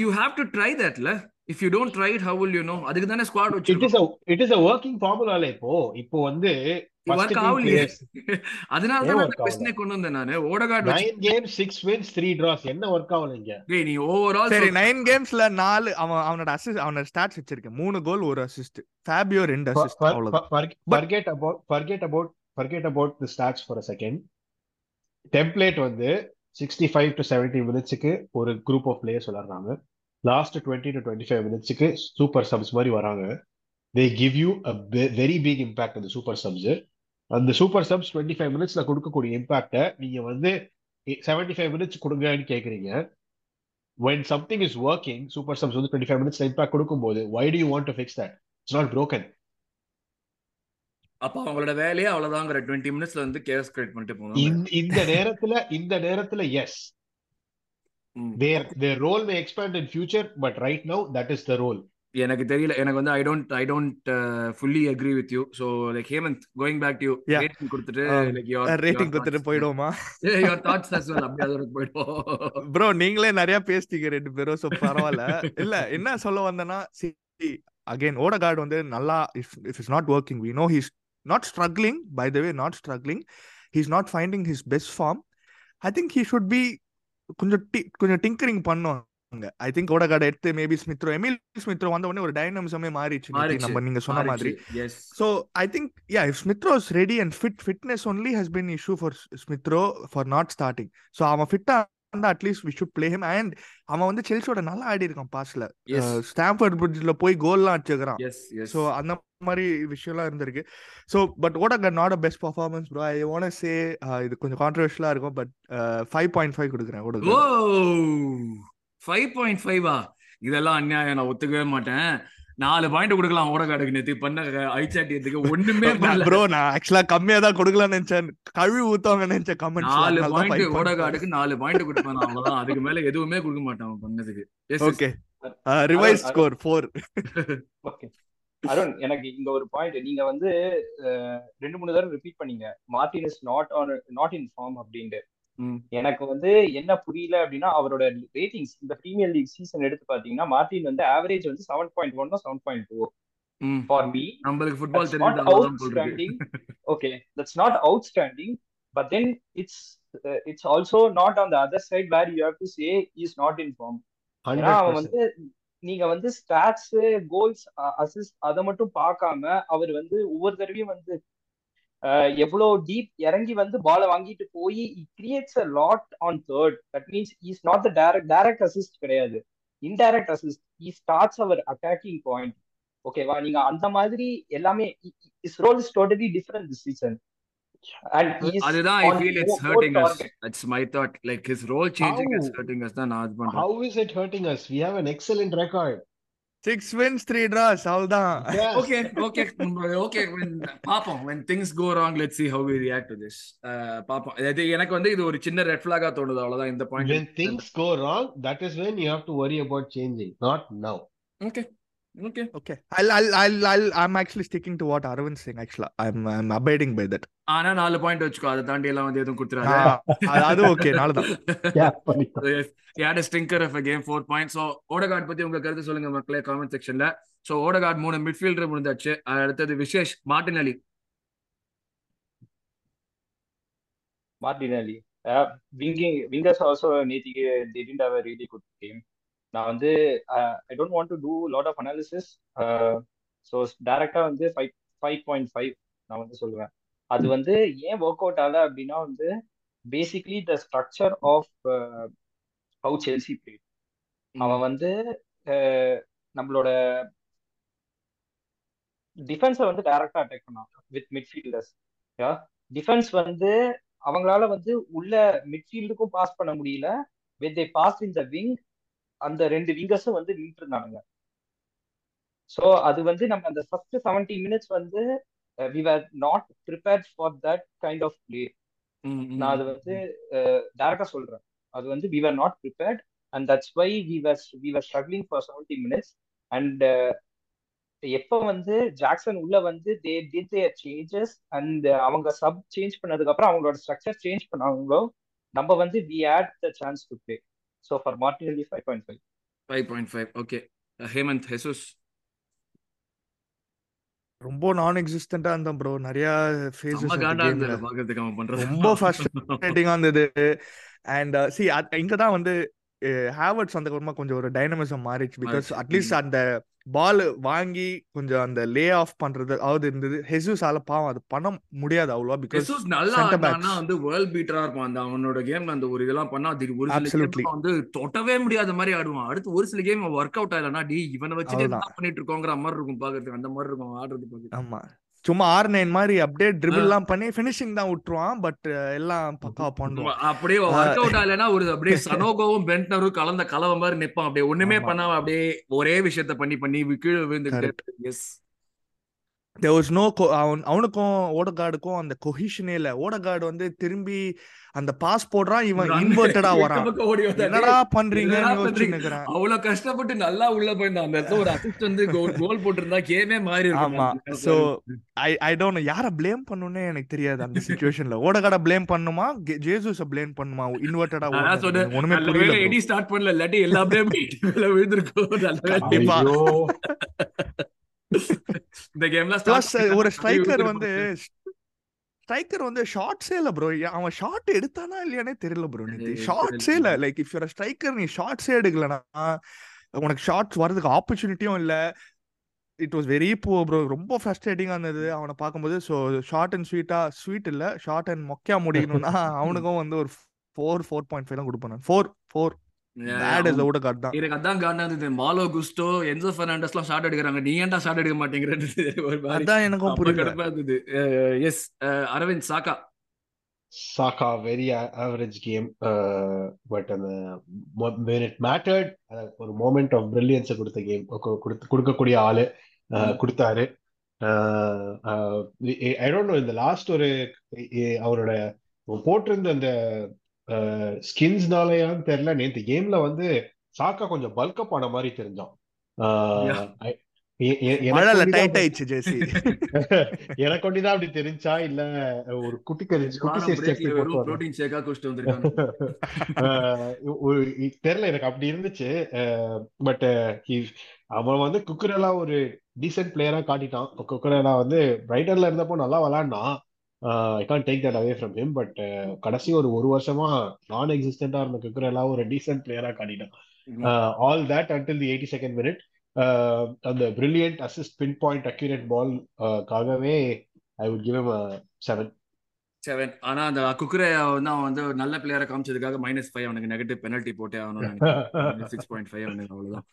you have to try தட்ல if you don't try it how will you know அதுக்கு தானே squad it is it is a working ஃபார்முலால இப்போ இப்போ வந்து அதனால தான் அந்த கொண்டு வந்தேன் நானு. ஓடகார்டு வச்சு nine game six wins three draws என்ன ஒர்க் ஆகலைங்க டேய் நீ ஓவரால் சரி நைன் கேம்ஸ்ல நாலு அவன் அவனோட அசிஸ்ட் அவனோட ஸ்டாட்ஸ் வச்சிருக்கேன். மூணு கோல் ஒரு அசிஸ்ட் ஃபேபியோ ரெண்டு அசிஸ்ட் அவ்வளவுதான். forget about forget about forget about the stats for a second. Template வந்து சிக்ஸ்டி ஃபைவ் டு செவன்டி மினிட்ஸுக்கு ஒரு group of players விளாட்றாங்க last twenty to twenty five மினிட்ஸுக்கு super subs மாதிரி வராங்க. They give you a very big impact அந்த super subs அந்த super subs twenty five மினிட்ஸ்ல கொடுக்கக்கூடிய இம்பாக்டை நீங்க வந்து செவன்டி ஃபைவ் மினிட்ஸ் கொடுங்கன்னு கேட்குறீங்க when something is working super subs வந்து டுவெண்ட்டி ஃபைவ் மினிட்ஸ் இம்பாக்ட் கொடுக்கும்போது why do you want to fix that it's not broken அப்ப அவங்களோட வேலையே அவ்வளவுதாங்கிற டுவெண்ட்டி மினிட்ஸ்ல வந்து கேஸ் கிரியேட் பண்ணிட்டு போவாங்க இந்த நேரத்துல இந்த நேரத்துல எஸ் ம். their their role may expand in future but right now that is the role. எனக்கு தெரியல. எனக்கு வந்து I don't I don't fully agree with you so like Hemanth going back to you. Rating கொடுத்துட்டு like your rating கொடுத்துட்டு போயிடுவோமா? Your thoughts as well அப்படியே அதோட போயிடுவோம். ப்ரோ நீங்களே நிறைய பேசிட்டீங்க ரெண்டு பேரும் சோ பரவாயில்ல. இல்ல என்ன சொல்ல வந்தேன்னா அகைன் ஓடகார்டு வந்து நல்லா if if is not working we know he's not struggling by the way not struggling he's not finding his best form I think he should be கொஞ்சம் டி கொஞ்சம் டிங்கரிங் பண்ணுவாங்க. ஐ திங்க் ஓடகார்டு எடுத்து maybe ஸ்மித்ரோ Emil ஸ்மித்ரோ வந்த உடனே ஒரு டைனமிசமே மாறிடுச்சு நேத்தி நம்ம நீங்க சொன்ன மாதிரி. I think yeah, if Smithrow is ready and fit, fitness only has been issue for S- Smithrow for not starting. So அவன் ஃபிட்டா இருந்தா at least we should play him and அவன் வந்து செல்சியோட நல்லா ஆடி இருக்கான் பாஸ்ல எஸ் ஸ்டாம்பர்ட் பிரிட்ஜ்ல போய் கோல்லாம் அடிச்சுக்கிறான். ஸோ அந்த மாதிரி விஷயம்லாம் இருந்திருக்கு. So but Odegaard not a best performance bro I want say இது கொஞ்சம் கான்ட்ரவர்ஷியலாக இருக்கும் பட் ஃபைவ் பாயிண்ட் ஃபைவ் கொடுக்குறேன் ஓ ஃபைவ் பாயிண்ட் ஃபைவா இதெல்லாம் அநியாயம் நான் ஒத்துக்கவே மாட்டேன். நாலு பாயிண்ட் கொடுக்கலாம் ஓடகாடுக்கு நேத்து. பண்ண ஐச்சாட்டியத்துக்கு ஒண்ணுமே பண்ணல. ப்ரோ நான் ஆக்சுவலா கம்மியா தான் கொடுக்கலாம்னு நினைச்சேன். கழுவி ஊத்துவாங்க நினைச்சேன் கமெண்ட்ஸ் நாலு பாயிண்ட் பாயிண்ட் ஓடகாடுக்கு நாலு பாயிண்ட் கொடுப்பேன் நான் அவ்வளவுதான். அதுக்கு மேல எதுவுமே கொடுக்க மாட்டான் பண்ணதுக்கு. Okay revise score four okay Arun எனக்கு இங்க ஒரு பாயிண்ட் நீங்க வந்து அஹ், ரெண்டு மூணு தடவை ரிப்பீட் பண்ணீங்க. Martin is not on not in form அப்படின்ட்டு. எனக்கு வந்து என்ன புரியல அப்படின்னா அவரோட ரேட்டிங்ஸ் இந்த பிரீமியர் லீக் சீசன் எடுத்து பாத்தீங்கன்னா மார்டின் வந்து ஆவரேஜ் வந்து seven point one seven point two hmm. For me நம்மளுக்கு ஃபுட்பால் இருக்கு okay that's not outstanding but then it's uh, it's also not on the other side where you have to say he's not in form. ஏன்னா அவன் வந்து நீங்க வந்து stats goals assist அதை மட்டும் பார்க்காம அவர் வந்து ஒவ்வொரு தடவையும் வந்து அஹ், எவ்வளவு டீப் இறங்கி வந்து பாலை வாங்கிட்டு போய் creates a lot on third that means is not the direct direct assist கிடையாது. Indirect assist he starts our attacking point ஓகேவா நீங்க அந்த மாதிரி எல்லாமே is role is totally different this season and is அதுதான் I on feel it's more hurting us my thought like his role changing is? Hurting us தான் நான் பண்றேன். How is it hurting us? We have an excellent record. Six wins three draws அவ்வளவுதான் Yes. Okay okay okay பாப்போம் when things go wrong let's see how we react to this Uh, பாப்போம் இது எனக்கு வந்து இது ஒரு சின்ன ரெட் ஃபிளாகா தோணுது அவ்வளவுதான் இந்த When point things go wrong, that is when you have to worry about changing, not now. Okay okay okay I'll I'll I'll I'll I'm actually sticking to what Arvind saying actually. I'm I'm abiding by that. ஆனா நாலு point வச்சுக்கோ அதை தாண்டி எல்லாம் வந்து எதுவும் கொடுத்துறாரு ஆ, அது- okay Yeah, funny. Yard stinker of game four point so Odegaard பத்தி உங்க கருத்து சொல்லுங்க மக்களே காமெண்ட் செக்ஷன்ல ஸோ ஓடகார்ட் மூணு மிட்ஃபீல்டர் முடிஞ்சாச்சு. அடுத்தது Vishesh Martinelli. Martinelli winging wingers also நேத்திக்கு they didn't have a really good game. நான் வந்து I don't want to do lot of analysis so டைரக்டா வந்து ஃபைவ் ஃபைவ் பாயிண்ட் ஃபைவ் நான் வந்து சொல்லுவேன். அது வந்து ஏன் ஒர்க் அவுட் ஆகல அப்படின்னா வந்து basically the structure of how Chelsea play அவன் வந்து அஹ், நம்மளோட டிஃபென்ஸை வந்து டைரக்டா அட்டாக் பண்ணான் வித் மிட்ஃபீல்டர்ஸ் யா டிஃபென்ஸ் வந்து அவங்களால வந்து உள்ள மிட்ஃபீல்டுக்கும் பாஸ் பண்ண முடியல. With they pass in the wing அந்த ரெண்டு விங்கர்ஸும் வந்து நின்று இருந்தானுங்க ஸோ அது வந்து நம்ம அந்த ஃபர்ஸ்ட் செவன்டி மினிட்ஸ் வந்து we are not prepared for that kind of play நான் அது வந்து டேரக்டா சொல்றேன். அது வந்து we are not prepared and that's why we were we were struggling for seventy minutes and எப்போ வந்து ஜாக்சன் உள்ள வந்து they did their changes and அவங்க சப் சேஞ்ச் பண்ணதுக்கு அப்புறம் அவங்களோட ஸ்ட்ரக்சர் சேஞ்ச் பண்ணாங்களோ நம்ம வந்து we had the chance to play so for Martinelli five point five five point five okay Hemanth Jesus ரொம்ப நான் எக்ஸிஸ்டண்டா இருந்தேன் ப்ரோ நிறைய ஃபேஸஸ் ரொம்ப ஃப்ரஸ்ட்ரேட்டிங்கா இருந்தது. அண்ட் சி இங்க தான் வந்து ஹேவர்ட்ஸ் அந்த அப்புறமா கொஞ்சம் ஒரு டைனமிசம் மாறிச்சு பிகாஸ். அட்லீஸ்ட் அந்த பால் வாங்கி கொஞ்சம் அந்த லே ஆஃப் பண்றது அதாவது இருந்தது. ஹெசூஸால பாவம் அது பண்ண முடியாது அவ்வளவா பிகாஸ் நல்லா வந்து வேர்ல்ட் பீட்டரா இருப்பான். அந்த அவனோட கேம்ல அந்த ஒரு இதெல்லாம் பண்ணா அது ஒரு சில. கேம் வந்து தொட்டவே முடியாத மாதிரி ஆடுவான். அடுத்து ஒரு சில கேம் ஒர்க் அவுட் ஆகலன்னா டி இவனை அவ்வளவுதான். பண்ணிட்டு இருக்கோங்கிற மாதிரி இருக்கும் பாக்குறதுக்கு. அந்த மாதிரி இருக்கும் ஆடுறது பாக்குறது ஆமா. சும்மா ஆர் நைன் மாதிரி அப்படியே ட்ரிபிள் எல்லாம் பண்ணி ஃபினிஷிங் தான் விட்டுருவான் பட் எல்லாம் பக்காவா பண்ணுவான். அப்படியே ஒர்க் அவுட் ஆகலைன்னா ஒரு அப்படியே சனோகோவும் பென்டனரும் கலந்த கலவை மாதிரி நிப்பான். அப்படியே ஒண்ணுமே. பண்ணாம அப்படியே ஒரே விஷயத்த பண்ணி பண்ணி கீழே விழுந்துட்டு yes there was no co- அவன் அவனுக்கும் ஓடகார்டுக்கும் அந்த கொஹிஷனே இல்ல. ஓடகார்டு வந்து திரும்பி அந்த பாஸ் போடுறான் இவன் இன்வெர்டடா வரான். என்னடா பண்றீங்க? அவ்வளவு கஷ்டப்பட்டு நல்லா உள்ள போயிருந்தான். அந்த இடத்துல ஒரு அசிஸ்ட் வந்து கோல் போட்டிருந்தா கேமே மாறி இருக்கும். ஆமா. சோ ஐ ஐ டோன்ட் யார ப்ளேம் பண்ணுனே எனக்கு தெரியாது அந்த சிச்சுவேஷன்ல ஓடகார்ட ப்ளேம் பண்ணுமா? ஜேசூஸ ப்ளேம் பண்ணுமா? இன்வெர்டடா ஒண்ணுமே புரியல. எடி ஸ்டார்ட் பண்ணல. இல்லாட்டி எல்லாமே மேல விழுந்திருக்கும். இந்த கேம்ல பிளஸ் ஒரு ஸ்ட்ரைக்கர் வந்து ஸ்ட்ரைக்கர் வந்து ஷார்ட்ஸே இல்ல ப்ரோ அவன் ஷார்ட் எடுத்தானா இல்லையானே தெரியல ப்ரோ அது ஷார்ட்ஸே இல்ல லைக் இஃப் யூர் ஸ்ட்ரைக்கர் நீ ஷார்ட்ஸே எடுக்கலனா உனக்கு ஷார்ட்ஸ் வரதுக்கு ஆப்பர்ச்சுனிட்டியும் இல்ல. It was very poor bro ரொம்ப ஃப்ரஸ்ட்ரேட்டிங்கா இருந்தது அவனை பார்க்கும்போது. ஸோ ஷார்ட் அண்ட் ஸ்வீட்டா ஸ்வீட் இல்ல. ஷார்ட் அண்ட் மொக்கையா முடிக்கணும்னா அவனுக்கும் வந்து ஒரு ஃபோர் ஃபோர் பாயிண்ட் ஃபைவ் தான் கொடுப்பேன் ஃபோர் ஃபோர் தான். எனக்கு அதான் காரணம் இருந்தது. மாலோ குஸ்டோ என்சோ பெர்னாண்டஸ்லாம் ஷாட் எடுக்கிறாங்க. நீ ஏன்டா ஷாட் எடுக்க மாட்டேங்கிறது ஒரு அதான் எனக்கும் புரியல. இருந்தது. Yes Aravind Saka Saka very average game but அந்த when it mattered அஹ், ஒரு மோமெண்ட் ஆஃப் பிரில்லியன்ஸை கொடுத்த கேம் கொடுத்து கொடுக்கக்கூடிய ஆளு ம். கொடுத்தாரு. ஐ டோன்ட் நோ இந்த லாஸ்ட் ஒரு அவரோட போட்டிருந்த அந்த ஸ்கின்ஸ்னாலயான்னு தெரியல. நேத்து கேம்ல வந்து சாக்கா கொஞ்சம் பல்கப் ஆன மாதிரி எ- எனக்கு ஒண்டிதான் அப்படி- தெரிஞ்சா இல்ல ஒரு குட்டி தெரியல எனக்கு அப்படி இருந்துச்சு. பட் அவன் வந்து குக்கரெல்லா ஒரு டீசென்ட் பிளேயரா காட்டிட்டான். குக்கரெல்லா வந்து பிரைட்டன்ல இருந்தப்போ நல்லா விளாண்டான் I can't take that away from him but கடைசி ஒரு ஒரு வருஷமா நான் எக்ஸிஸ்டண்டா இருந்த குக்கரெல்லா ஒரு டீசென்ட் பிளேயரா காட்டிட்டான். All that until the eighty second minute அந்த brilliant assist pin point accurate ball காகவே I would give him seven seven ஆனா அந்த குக்குரே வந்து அவன் வந்து நல்ல பிளேயரை காமிச்சதுக்காக மைனஸ் ஃபைவ் அவனுக்கு நெகட்டிவ் பெனல்ட்டி போட்டே நினைக்கிறேன். சிக்ஸ் பாயிண்ட் ஃபைவ் அவனுக்கு அவ்வளவுதான்.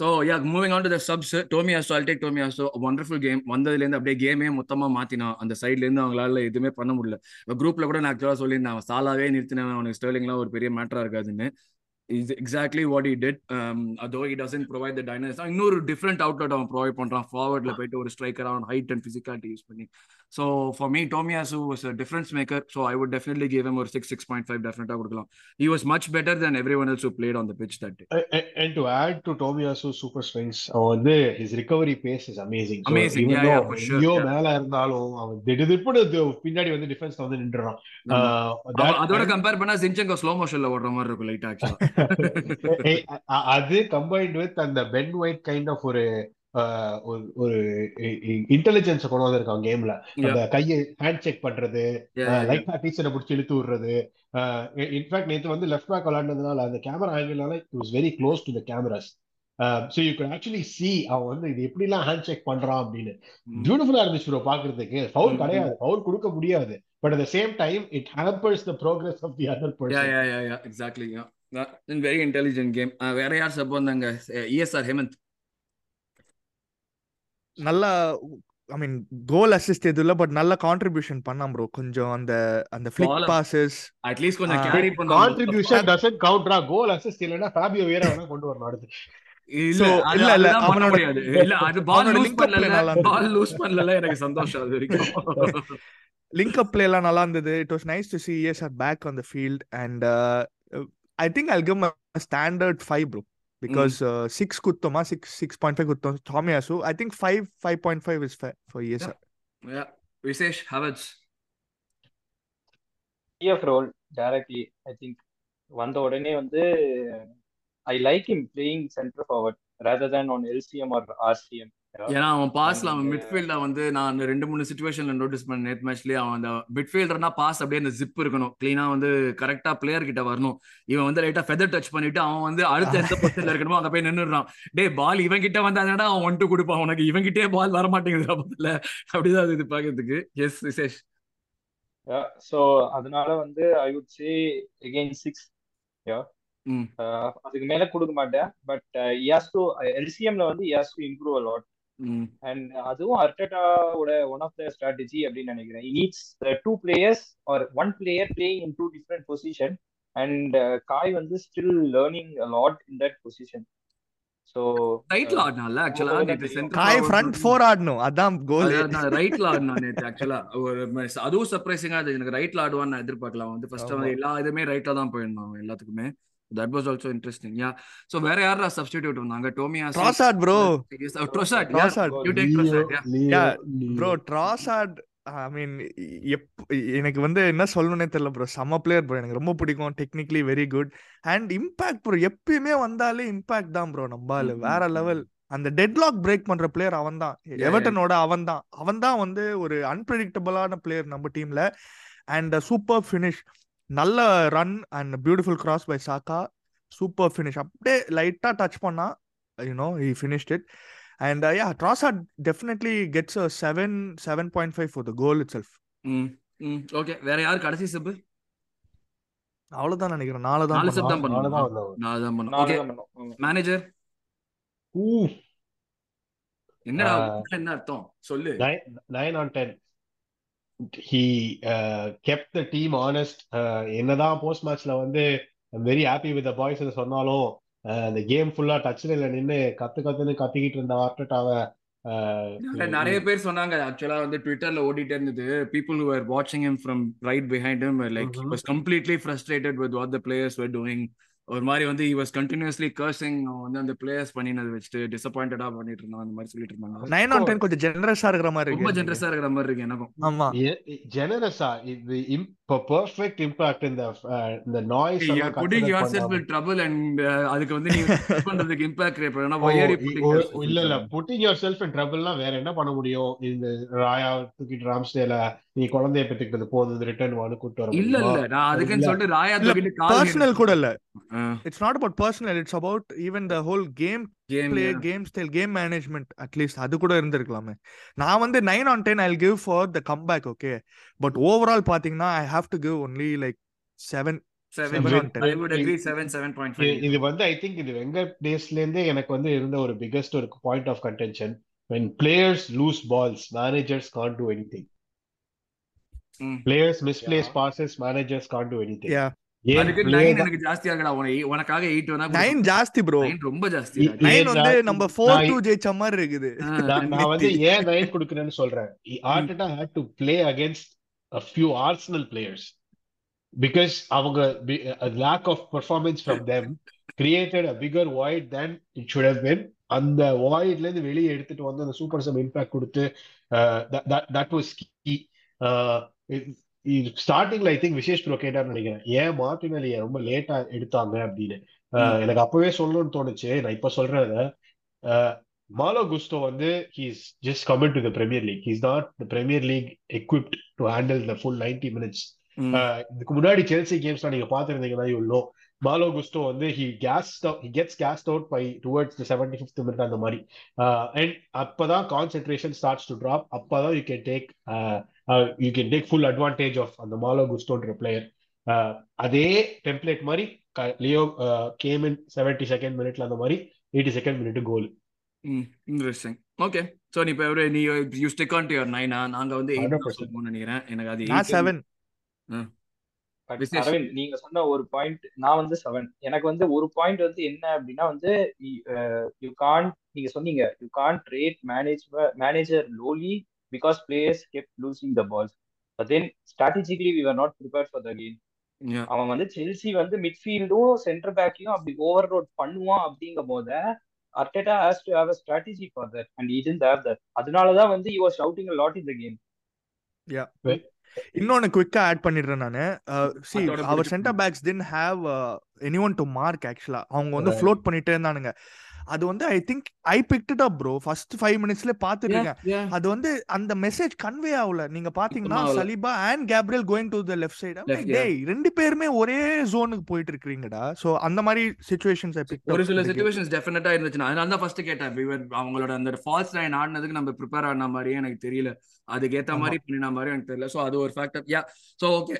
So yeah moving on to the subs Tomiyasu I'll take Tomiyasu wonderful game வந்ததுலேருந்து அப்படியே கேமே மொத்தமா மாத்தினான் அந்த சைட்ல இருந்து அவங்களால எதுவுமே பண்ண முடியல. குரூப்ல கூட நான் ஆக்சுவலாக சொல்லியிருந்தேன் அவன் சாலாவே நிறுத்தினவன் அவனுக்கு ஸ்டர்லிங்லாம் ஒரு பெரிய மேட்டரா இருக்காதுன்னு. Is exactly what he did அதோ இ டசன் ப்ரொவைட் த டைனஸ் இன்னொரு டிஃப்ரெண்ட் அவுட்லெட் அவன் ப்ரொவைட் பண்றான். ஃபார்வர்ட்ல போயிட்டு ஒரு ஸ்ட்ரைக்கர் அவன் ஹைட் அண்ட் பிசிக்காலிட்டி யூஸ் பண்ணி. So for me Tomiyasu was difference maker so I would definitely give him ஒரு சிக்ஸ் சிக்ஸ் பாயிண்ட் ஃபைவ் டெஃபினட்டாக கொடுக்கலாம். He was much better then every one else played on the pitch that And to add to Tomiyasu super strengths, அவன் வந்து his recovery pace is amazing. So Amazing, even yeah, though yeah, for sure, எங்கேயோ yeah. மேல இருந்தாலும் அவன் திடுதிப்புன்னு து- பின்னாடி வந்து டிஃபென்ஸ்ல வந்து நின்றுறான். அதோட கம்பேர் பண்ணா ஜின்செங்கோ ஸ்லோ மோஷன்ல ஓடுற மாதிரி இருக்கும் லைட் ஆக்சுவலா அது கம்பைன்ட் வித் அந்த பென் ஒயிட் கைண்ட் ஆஃப் ஒரு ஒரு ஒரு இன்டெலிஜென்ஸ் கொண்டு வந்திருக்கான் கேம்ல அந்த கையை ஹேண்ட் செக் பண்றது லைட்டா டீச்சரை பிடிச்சி இழுத்து விடுறது. இன்ஃபேக்ட் நேத்து வந்து லெஃப்ட் பேக் விளையாண்டதுனால அந்த camera ஆங்கிள்னால it was very close to the cameras so you can actually see அவன் வந்து இது எப்படிலாம் ஹேண்ட் செக் பண்றான் அப்படின்னு. பியூட்டிஃபுல்லா இருந்துச்சு ப்ரோ பாக்குறதுக்கு. ஃபவுல் கிடையாது. ஃபவுல் கொடுக்க முடியாது. But at the same time it hampers the progress of the other person exactly very intelligent game வேற யார் சப் வந்தாங்க இஎஸ்ஆர் ஹேமந்த் நல்ல ஐ மீன் கோல் அசிஸ்ட் எதுவும் இல்ல பட் நல்ல கான்ட்ரிபியூஷன் பண்ணான் ப்ரோ கொஞ்சம் அந்த அந்த ஃபிளிக் பாசஸ் அட்லீஸ்ட் கொஞ்சம். கேரி பண்ணுவாங்க. கான்ட்ரிபியூஷன் டசன்ட் கவுண்டரா கோல் அசிஸ்ட் இல்லைன்னா ஃபேபியோ வேற வேணா கொண்டு வரணும் அடுத்து. இல்ல இல்ல, இல்ல, பண்ண அவனோட- முடியாது. இல்ல அது பால் லூஸ் பண்ணல நல்லா இருந்தது. பால் லூஸ் பண்ணல எனக்கு சந்தோஷம் அது வரைக்கும். லிங்க் அப் பிளே எல்லாம் நல்லா இருந்தது. It was nice to see ES are back on the field and I think I'll give standard five bro because six குத்தோமா six six point five குத்தோம் டாமியாசு I think five five point five is for ES Yeah. Vishesh hours PF role directly I think வந்த உடனே வந்து I like I'm playing centre forward rather than on LCM or RCM ஏன்னா அவன் பாஸ்ல அவன் மிட்ஃபீல்ட வந்து நான் ரெண்டு மூணு சுச்சுவேஷன்ல நோட்டீஸ் பண்ண நேத் மேட்ச்லயே அவன் அந்த மிட்ஃபீல்டர்னா பாஸ் அப்படியே அந்த ஜிப் இருக்கணும். கிளீனா வந்து கரெக்டா பிளேயர் கிட்ட வரணும். இவன் வந்து லைட்டா ஃபெதர் டச் பண்ணிட்டு அவன் வந்து அடுத்த எந்த பொசிஷன்ல இருக்கணுமோ அங்க போய் நின்னுறான் டே பால் இவன் கிட்ட வந்தாடா அவன் ஒன் டூ கொடுப்பான் உனக்கு இவன் கிட்டே பால் வர மாட்டேங்குது அப்பத்துல அப்படிதான் இது பாக்கிறதுக்கு. எஸ் விசேஷ். ஸோ அதனால வந்து I would say again six ம். அதுக்கு மேல கொடுக்க மாட்டேன். பட் யாஸ் டு எல்சிஎம்ல வந்து has to improve a lot ம் அண்ட் அதுவும் அர்டேட்டாவோட ஒன் ஆஃப் த ஸ்ட்ராட்டஜி அப்படின்னு நினைக்கிறேன். Needs two players or one player playing in two different position and Kai வந்து still learning lot in that position so ரைட்ல ஆடினால ஆக்சுவலா சென்டர் காய் ஃப்ரண்ட் ஃபோர் ஆடணும். அதான் கோல் ரைட்ல ஆடினான் நேற்று ஆக்சுவலா ஒரு அதுவும் சர்ப்ரைசிங்கா அது எனக்கு ரைட்ல ஆடுவான்னு நான் எதிர்பார்க்கலாம் வந்து ஃபர்ஸ்ட். வந்து எல்லா இதுமே ரைட்ல தான் போயிருந்தான் எல்லாத்துக்குமே. That was also interesting yeah so வேற யாரா சப்ஸ்டிடியூட் வந்தாங்க? Tomiyasu Trossard bro Trossard Trossard. You take Trossard yeah Yeah, bro Trossard I mean எப் எனக்கு வந்து என்ன சொல்லணும்னே தெரியல ப்ரோ செம்ம பிளேயர் ப்ரோ எனக்கு ரொம்ப பிடிக்கும். Technically very good and impact bro எப்பயுமே வந்தாலே இம்பாக்ட் தான் ப்ரோ நம்பால. ம், வேற லெவல் அந்த டெட்லாக் பிரேக் பண்ற பிளேயர் அவன் தான். எவர்டனோட அவன் தான். அவன் தான் வந்து ஒரு அன்பிரடிக்டபிளான பிளேயர் நம்ம டீம்ல அண்ட் சூப்பர் ஃபினிஷ் நல்ல run and beautiful cross by Saka super finish அப்படியே லைட்டா டச் பண்ணா you know he finished it And uh, yeah, Trossard definitely gets a 7, 7.5 for the goal itself. ம் ம் ஓகே வேற யார் கடைசி சப் அவ்வளவுதான் நினைக்கிறேன். நாலு தான் நாலு சப் தான் பண்ணுவான். நாலு தான் பண்ணுவோம் நாலு தான் ஓகே. மேனேஜர் என்னடா என்ன அர்த்தம்? சொல்லு. Nine nine on ten. He uh, kept the team honest uh, என்னதான் போஸ்ட் மேட்ச்ல வந்து with the boys ன்னு சொன்னாலும் uh, இந்த கேம் ஃபுல்லா டச்ல நின்னு கத்து கத்துன்னு கத்திக்கிட்டு இருந்த ஆர்டட்டாவை இல்ல, நிறைய பேர் சொன்னாங்க ஆக்சுவலா வந்து ட்விட்டர்ல ஓடிட்டே இருந்தது people who were watching him from right behind him were like he Mhm. was completely frustrated with what ஒரு மாதிரி வந்து he was continuously cursing அவன் வந்து அந்த பிளேயர்ஸ் பண்ணினது வச்சுட்டு டிசப்பாயிண்டடா பண்ணிட்டு இருந்தான் அந்த மாதிரி சொல்லிட்டு இருந்தாங்க. நைன் ஆன் டென் கொஞ்சம் ஜெனரஸா இருக்கிற மாதிரி ரொம்ப இருக்கு எனக்கு. ஜென்ரஸா இருக்கிற மாதிரி இருக்கு எனக்கும். ஆமா. ஜெனரஸா இது பெர்ஃபெக்ட் இம்பாக்ட் இந்த இந்த நாய்ஸ் consider yourself பண்ணாம in trouble and uh, அதுக்கு வந்து நீ பண்றதுக்கு இம்பாக்ட் கிரியேட் பண்ணா ஓ why are you E- putting ஒரு- yourself in இல்ல இல்ல. trouble? Putting yourself in ட்ரபிள்னா வேற என்ன பண்ண முடியும்? இந்த ராயா தூக்கிட்டு ராம்ஸ்டேல நீ குழந்தைய பெற்றுக்கிட்டது போதும் ரிட்டர்ன் வான்னு கூட்டு வர இல்ல இல்ல. நான் அது அதுக்குன்னு சொல்லிட்டு ராயா தூக்கிட்டு பர்சனல் கூட இல்ல. It's not about personal it's about even the whole game game style game management at least அது கூட இருந்திருக்கலாமே. நான் வந்து nine on ten I give for the comeback okay but overall பாத்தீங்கன்னா I have to give only like seven இது வந்து I think இது வெங்கட் டேஸ்ல இருந்தே எனக்கு வந்து இருந்த ஒரு பிகெஸ்ட் ஒரு point of contention when players lose balls managers can't do anything. Players misplace Yeah. passes managers can't do anything. Yeah தான் எனக்கு ஜாஸ்தியா இருக்கடா. உனக்கு உனக்காக எயிட் வேணா நைன் ஜாஸ்தி ப்ரோ நைன் ரொம்ப ஜாஸ்தி. இ- நைன் ஏன் வந்து? நம்ம ஃபோர் டூ ஜெயிச்ச மாதிரி இருக்குது. நான் வந்து ஏன் நைன் கொடுக்குறேன்னு சொல்றேன். Arteta had to play against a few Arsenal players. Because அவங்க lack of performance from them created a bigger void than it should have been. அந்த voidல இருந்து வெளியே எடுத்துட்டு வந்து அந்த சூப்பர் சம் இம்பாக்ட் கொடுத்து தட் வாஸ் கீ ஸ்டார்டிங்ல ஐ திங்க் விசேஷ் ப்ரோ கேட்டார்னு நினைக்கிறேன். ஏன் மார்டினலிய ரொம்ப லேட்டா எடுத்தாங்க அப்படின்னு? எனக்கு அப்பவே சொல்லணும்னு தோணுச்சு. நான் இப்ப சொல்றேன் மாலோ குஸ்டோ வந்து he's just coming to the Premier League he's not the Premier League equipped to handle the full 90 minutes இதுக்கு முன்னாடி செல்சி கேம்ஸ்லாம் நீங்க பாத்துருந்தீங்கன்னா நோ மாலோ குஸ்டோ வந்து he gas he gets gassed out by towards the seventy fifth minute அந்த மாதிரி. And அப்பதான் concentration starts to drop அப்பதான் you can take you can take full advantage of அந்த மாலோ குஸ்டோன்ற பிளேயர் அதே டெம்ப்ளேட் மாதிரி Leo game in seventy second மினிட்ல அந்த மாதிரி eighty second minute goal interesting okay so நீ இப்ப நீ you stick on to your நைனா நாங்க வந்து எயிட் 100%. சொல்லுவோம்னு நினைக்கிறேன். எனக்கு அது நான் செவன். அரவிந்த் நீங்க சொன்ன ஒரு பாயிண்ட் நான் வந்து செவன் எனக்கு வந்து ஒரு பாயிண்ட் வந்து என்ன அப்படின்னா வந்து யூ கான்ட் நீங்க சொன்னீங்க you can't rate manage manager lowly because players kept losing the balls but then strategically we are not prepare for the game Yeah. அவன் வந்து செல்சி வந்து மிட்ஃபீல்டும் சென்டர் பேக்கையும் அப்படி ஓவர் ரோட் பண்ணுவான் அப்படிங்கும் போது Arteta has to have a strategy for that and it in have that அதனால தான் வந்து you are shouting lot in the game இன்னொன்னு குவிக்கா ஆட் பண்ணிடுறேன் நானு. See our centre backs didn't have any one to mark ஆக்சுவலா அவங்க வந்து. ஃப்ளோட் பண்ணிட்டே இருந்தானுங்க. அது வந்து I think I picked up bro first five மினிட்ஸ்ல yeah. அது வந்து அந்த மெசேஜ் கன்வே ஆகல. நீங்க பாத்தீங்கன்னா. Saliba and Gabriel going to the left side. டேய் ரெண்டு பேருமே ஒரே ஜோனுக்கு போயிட்டு இருக்கீங்கடா சோ அந்த மாதிரி சிச்சுவேஷன்ஸ் ஐ பிக் ஒரு சில சுச்சுவேஷன்ஸ் டெஃபினட்டா இருந்துச்சு அதனால தான் ஃபர்ஸ்ட் கேட்டேன். அவங்களோட அந்த ஃபால்ஸ் லைன் ஆடினதுக்கு நம்ம ப்ரிப்பேர் ஆன மாதிரியே எனக்கு தெரியல. அதுக்கு ஏத்த. மாதிரி பண்ணின மாதிரி எனக்கு தெரியல. ஸோ அது ஒரு factor yeah so okay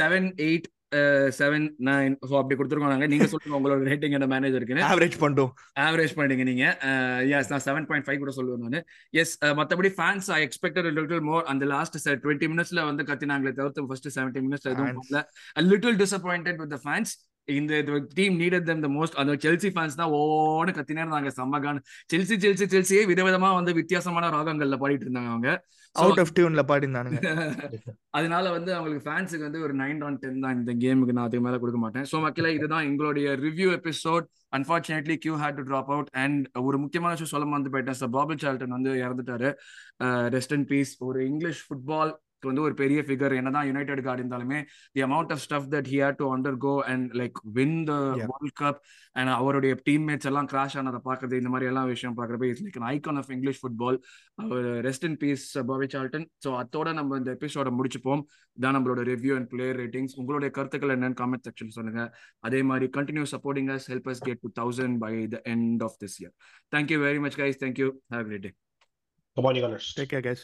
seven eight seven nine so அப்படி கொடுத்துருக்கோம் நாங்க சொல்லுங்க உங்களோட ரேட்டிங் என்ன மேனேஜருக்குன்னு ஆவரேஜ் பண்ணிட்டோம் ஆவரேஜ் பண்ணிட்டீங்க நீங்க. எஸ் நான் செவன் பாயிண்ட் ஃபைவ் கூட சொல்லுவேன் நான். எஸ் மற்றபடி fans I expected little more அந்த லாஸ்ட் டுவெண்ட்டி மினிட்ஸ்ல வந்து கத்தினாங்களே தவிர்த்து ஃபர்ஸ்ட் செவன்டி மினிட்ஸ் எதுவும் லிட்டில் டிசப்பாயிண்டட் வித் ஃபேன்ஸ் இந்த team needed them the most அந்த செல்சி ஃபேன்ஸ் தான் ஓன்னு கத்தினே இருந்தாங்க. செம்மகான் செல்சி செல்சி செல்சியே விதவிதமா வந்து வித்தியாசமான ராகங்கள்ல பாடிட்டு இருந்தாங்க அவங்க. அவுட் ஆஃப் டியூன்ல பாடினானுங்க அதனால வந்து அவங்களுக்கு ஃபேன்ஸுக்கு வந்து ஒரு நைன் ஆன் டென் தான் இந்த கேமுக்கு நான் அதுக்கு மேல கொடுக்க மாட்டேன். ஸோ மக்களே இதுதான் எங்களுடைய review episode unfortunately Q had to drop out and ஒரு முக்கியமான விஷயம் சொல்ல வந்து போயிட்டேன். சார் பாபிள் சால்டன் வந்து இறந்துட்டாரு. ரெஸ்ட் அண்ட் பீஸ் ஒரு இங்கிலீஷ் ஃபுட்பால் வந்து ஒரு பெரிய ஃபிகர் என்னதான் யுனைடெட் கார்டு இருந்தாலுமே the amount of stuff that he had to undergo and like win the. World Cup and அவருடைய டீம்மேட்ஸ் எல்லாம் கிராஷ் ஆனதை பார்க்கறது இந்த மாதிரி எல்லாம் விஷயம் பார்க்குறப்ப it's like icon of English football our rest in peace Bobby Charlton so அத்தோட நம்ம இந்த எபிசோட முடிச்சுப்போம். இதான் நம்மளோட ரிவ்யூ அண்ட் பிளேயர் ரேட்டிங்ஸ் உங்களுடைய கருத்துக்கள் என்னன்னு காமெண்ட் செக்ஷன் சொல்லுங்க. அதே மாதிரி continue supporting us help us get to thousand by the end of this year thank you very much guys thank you have great day Come on, you. Take care guys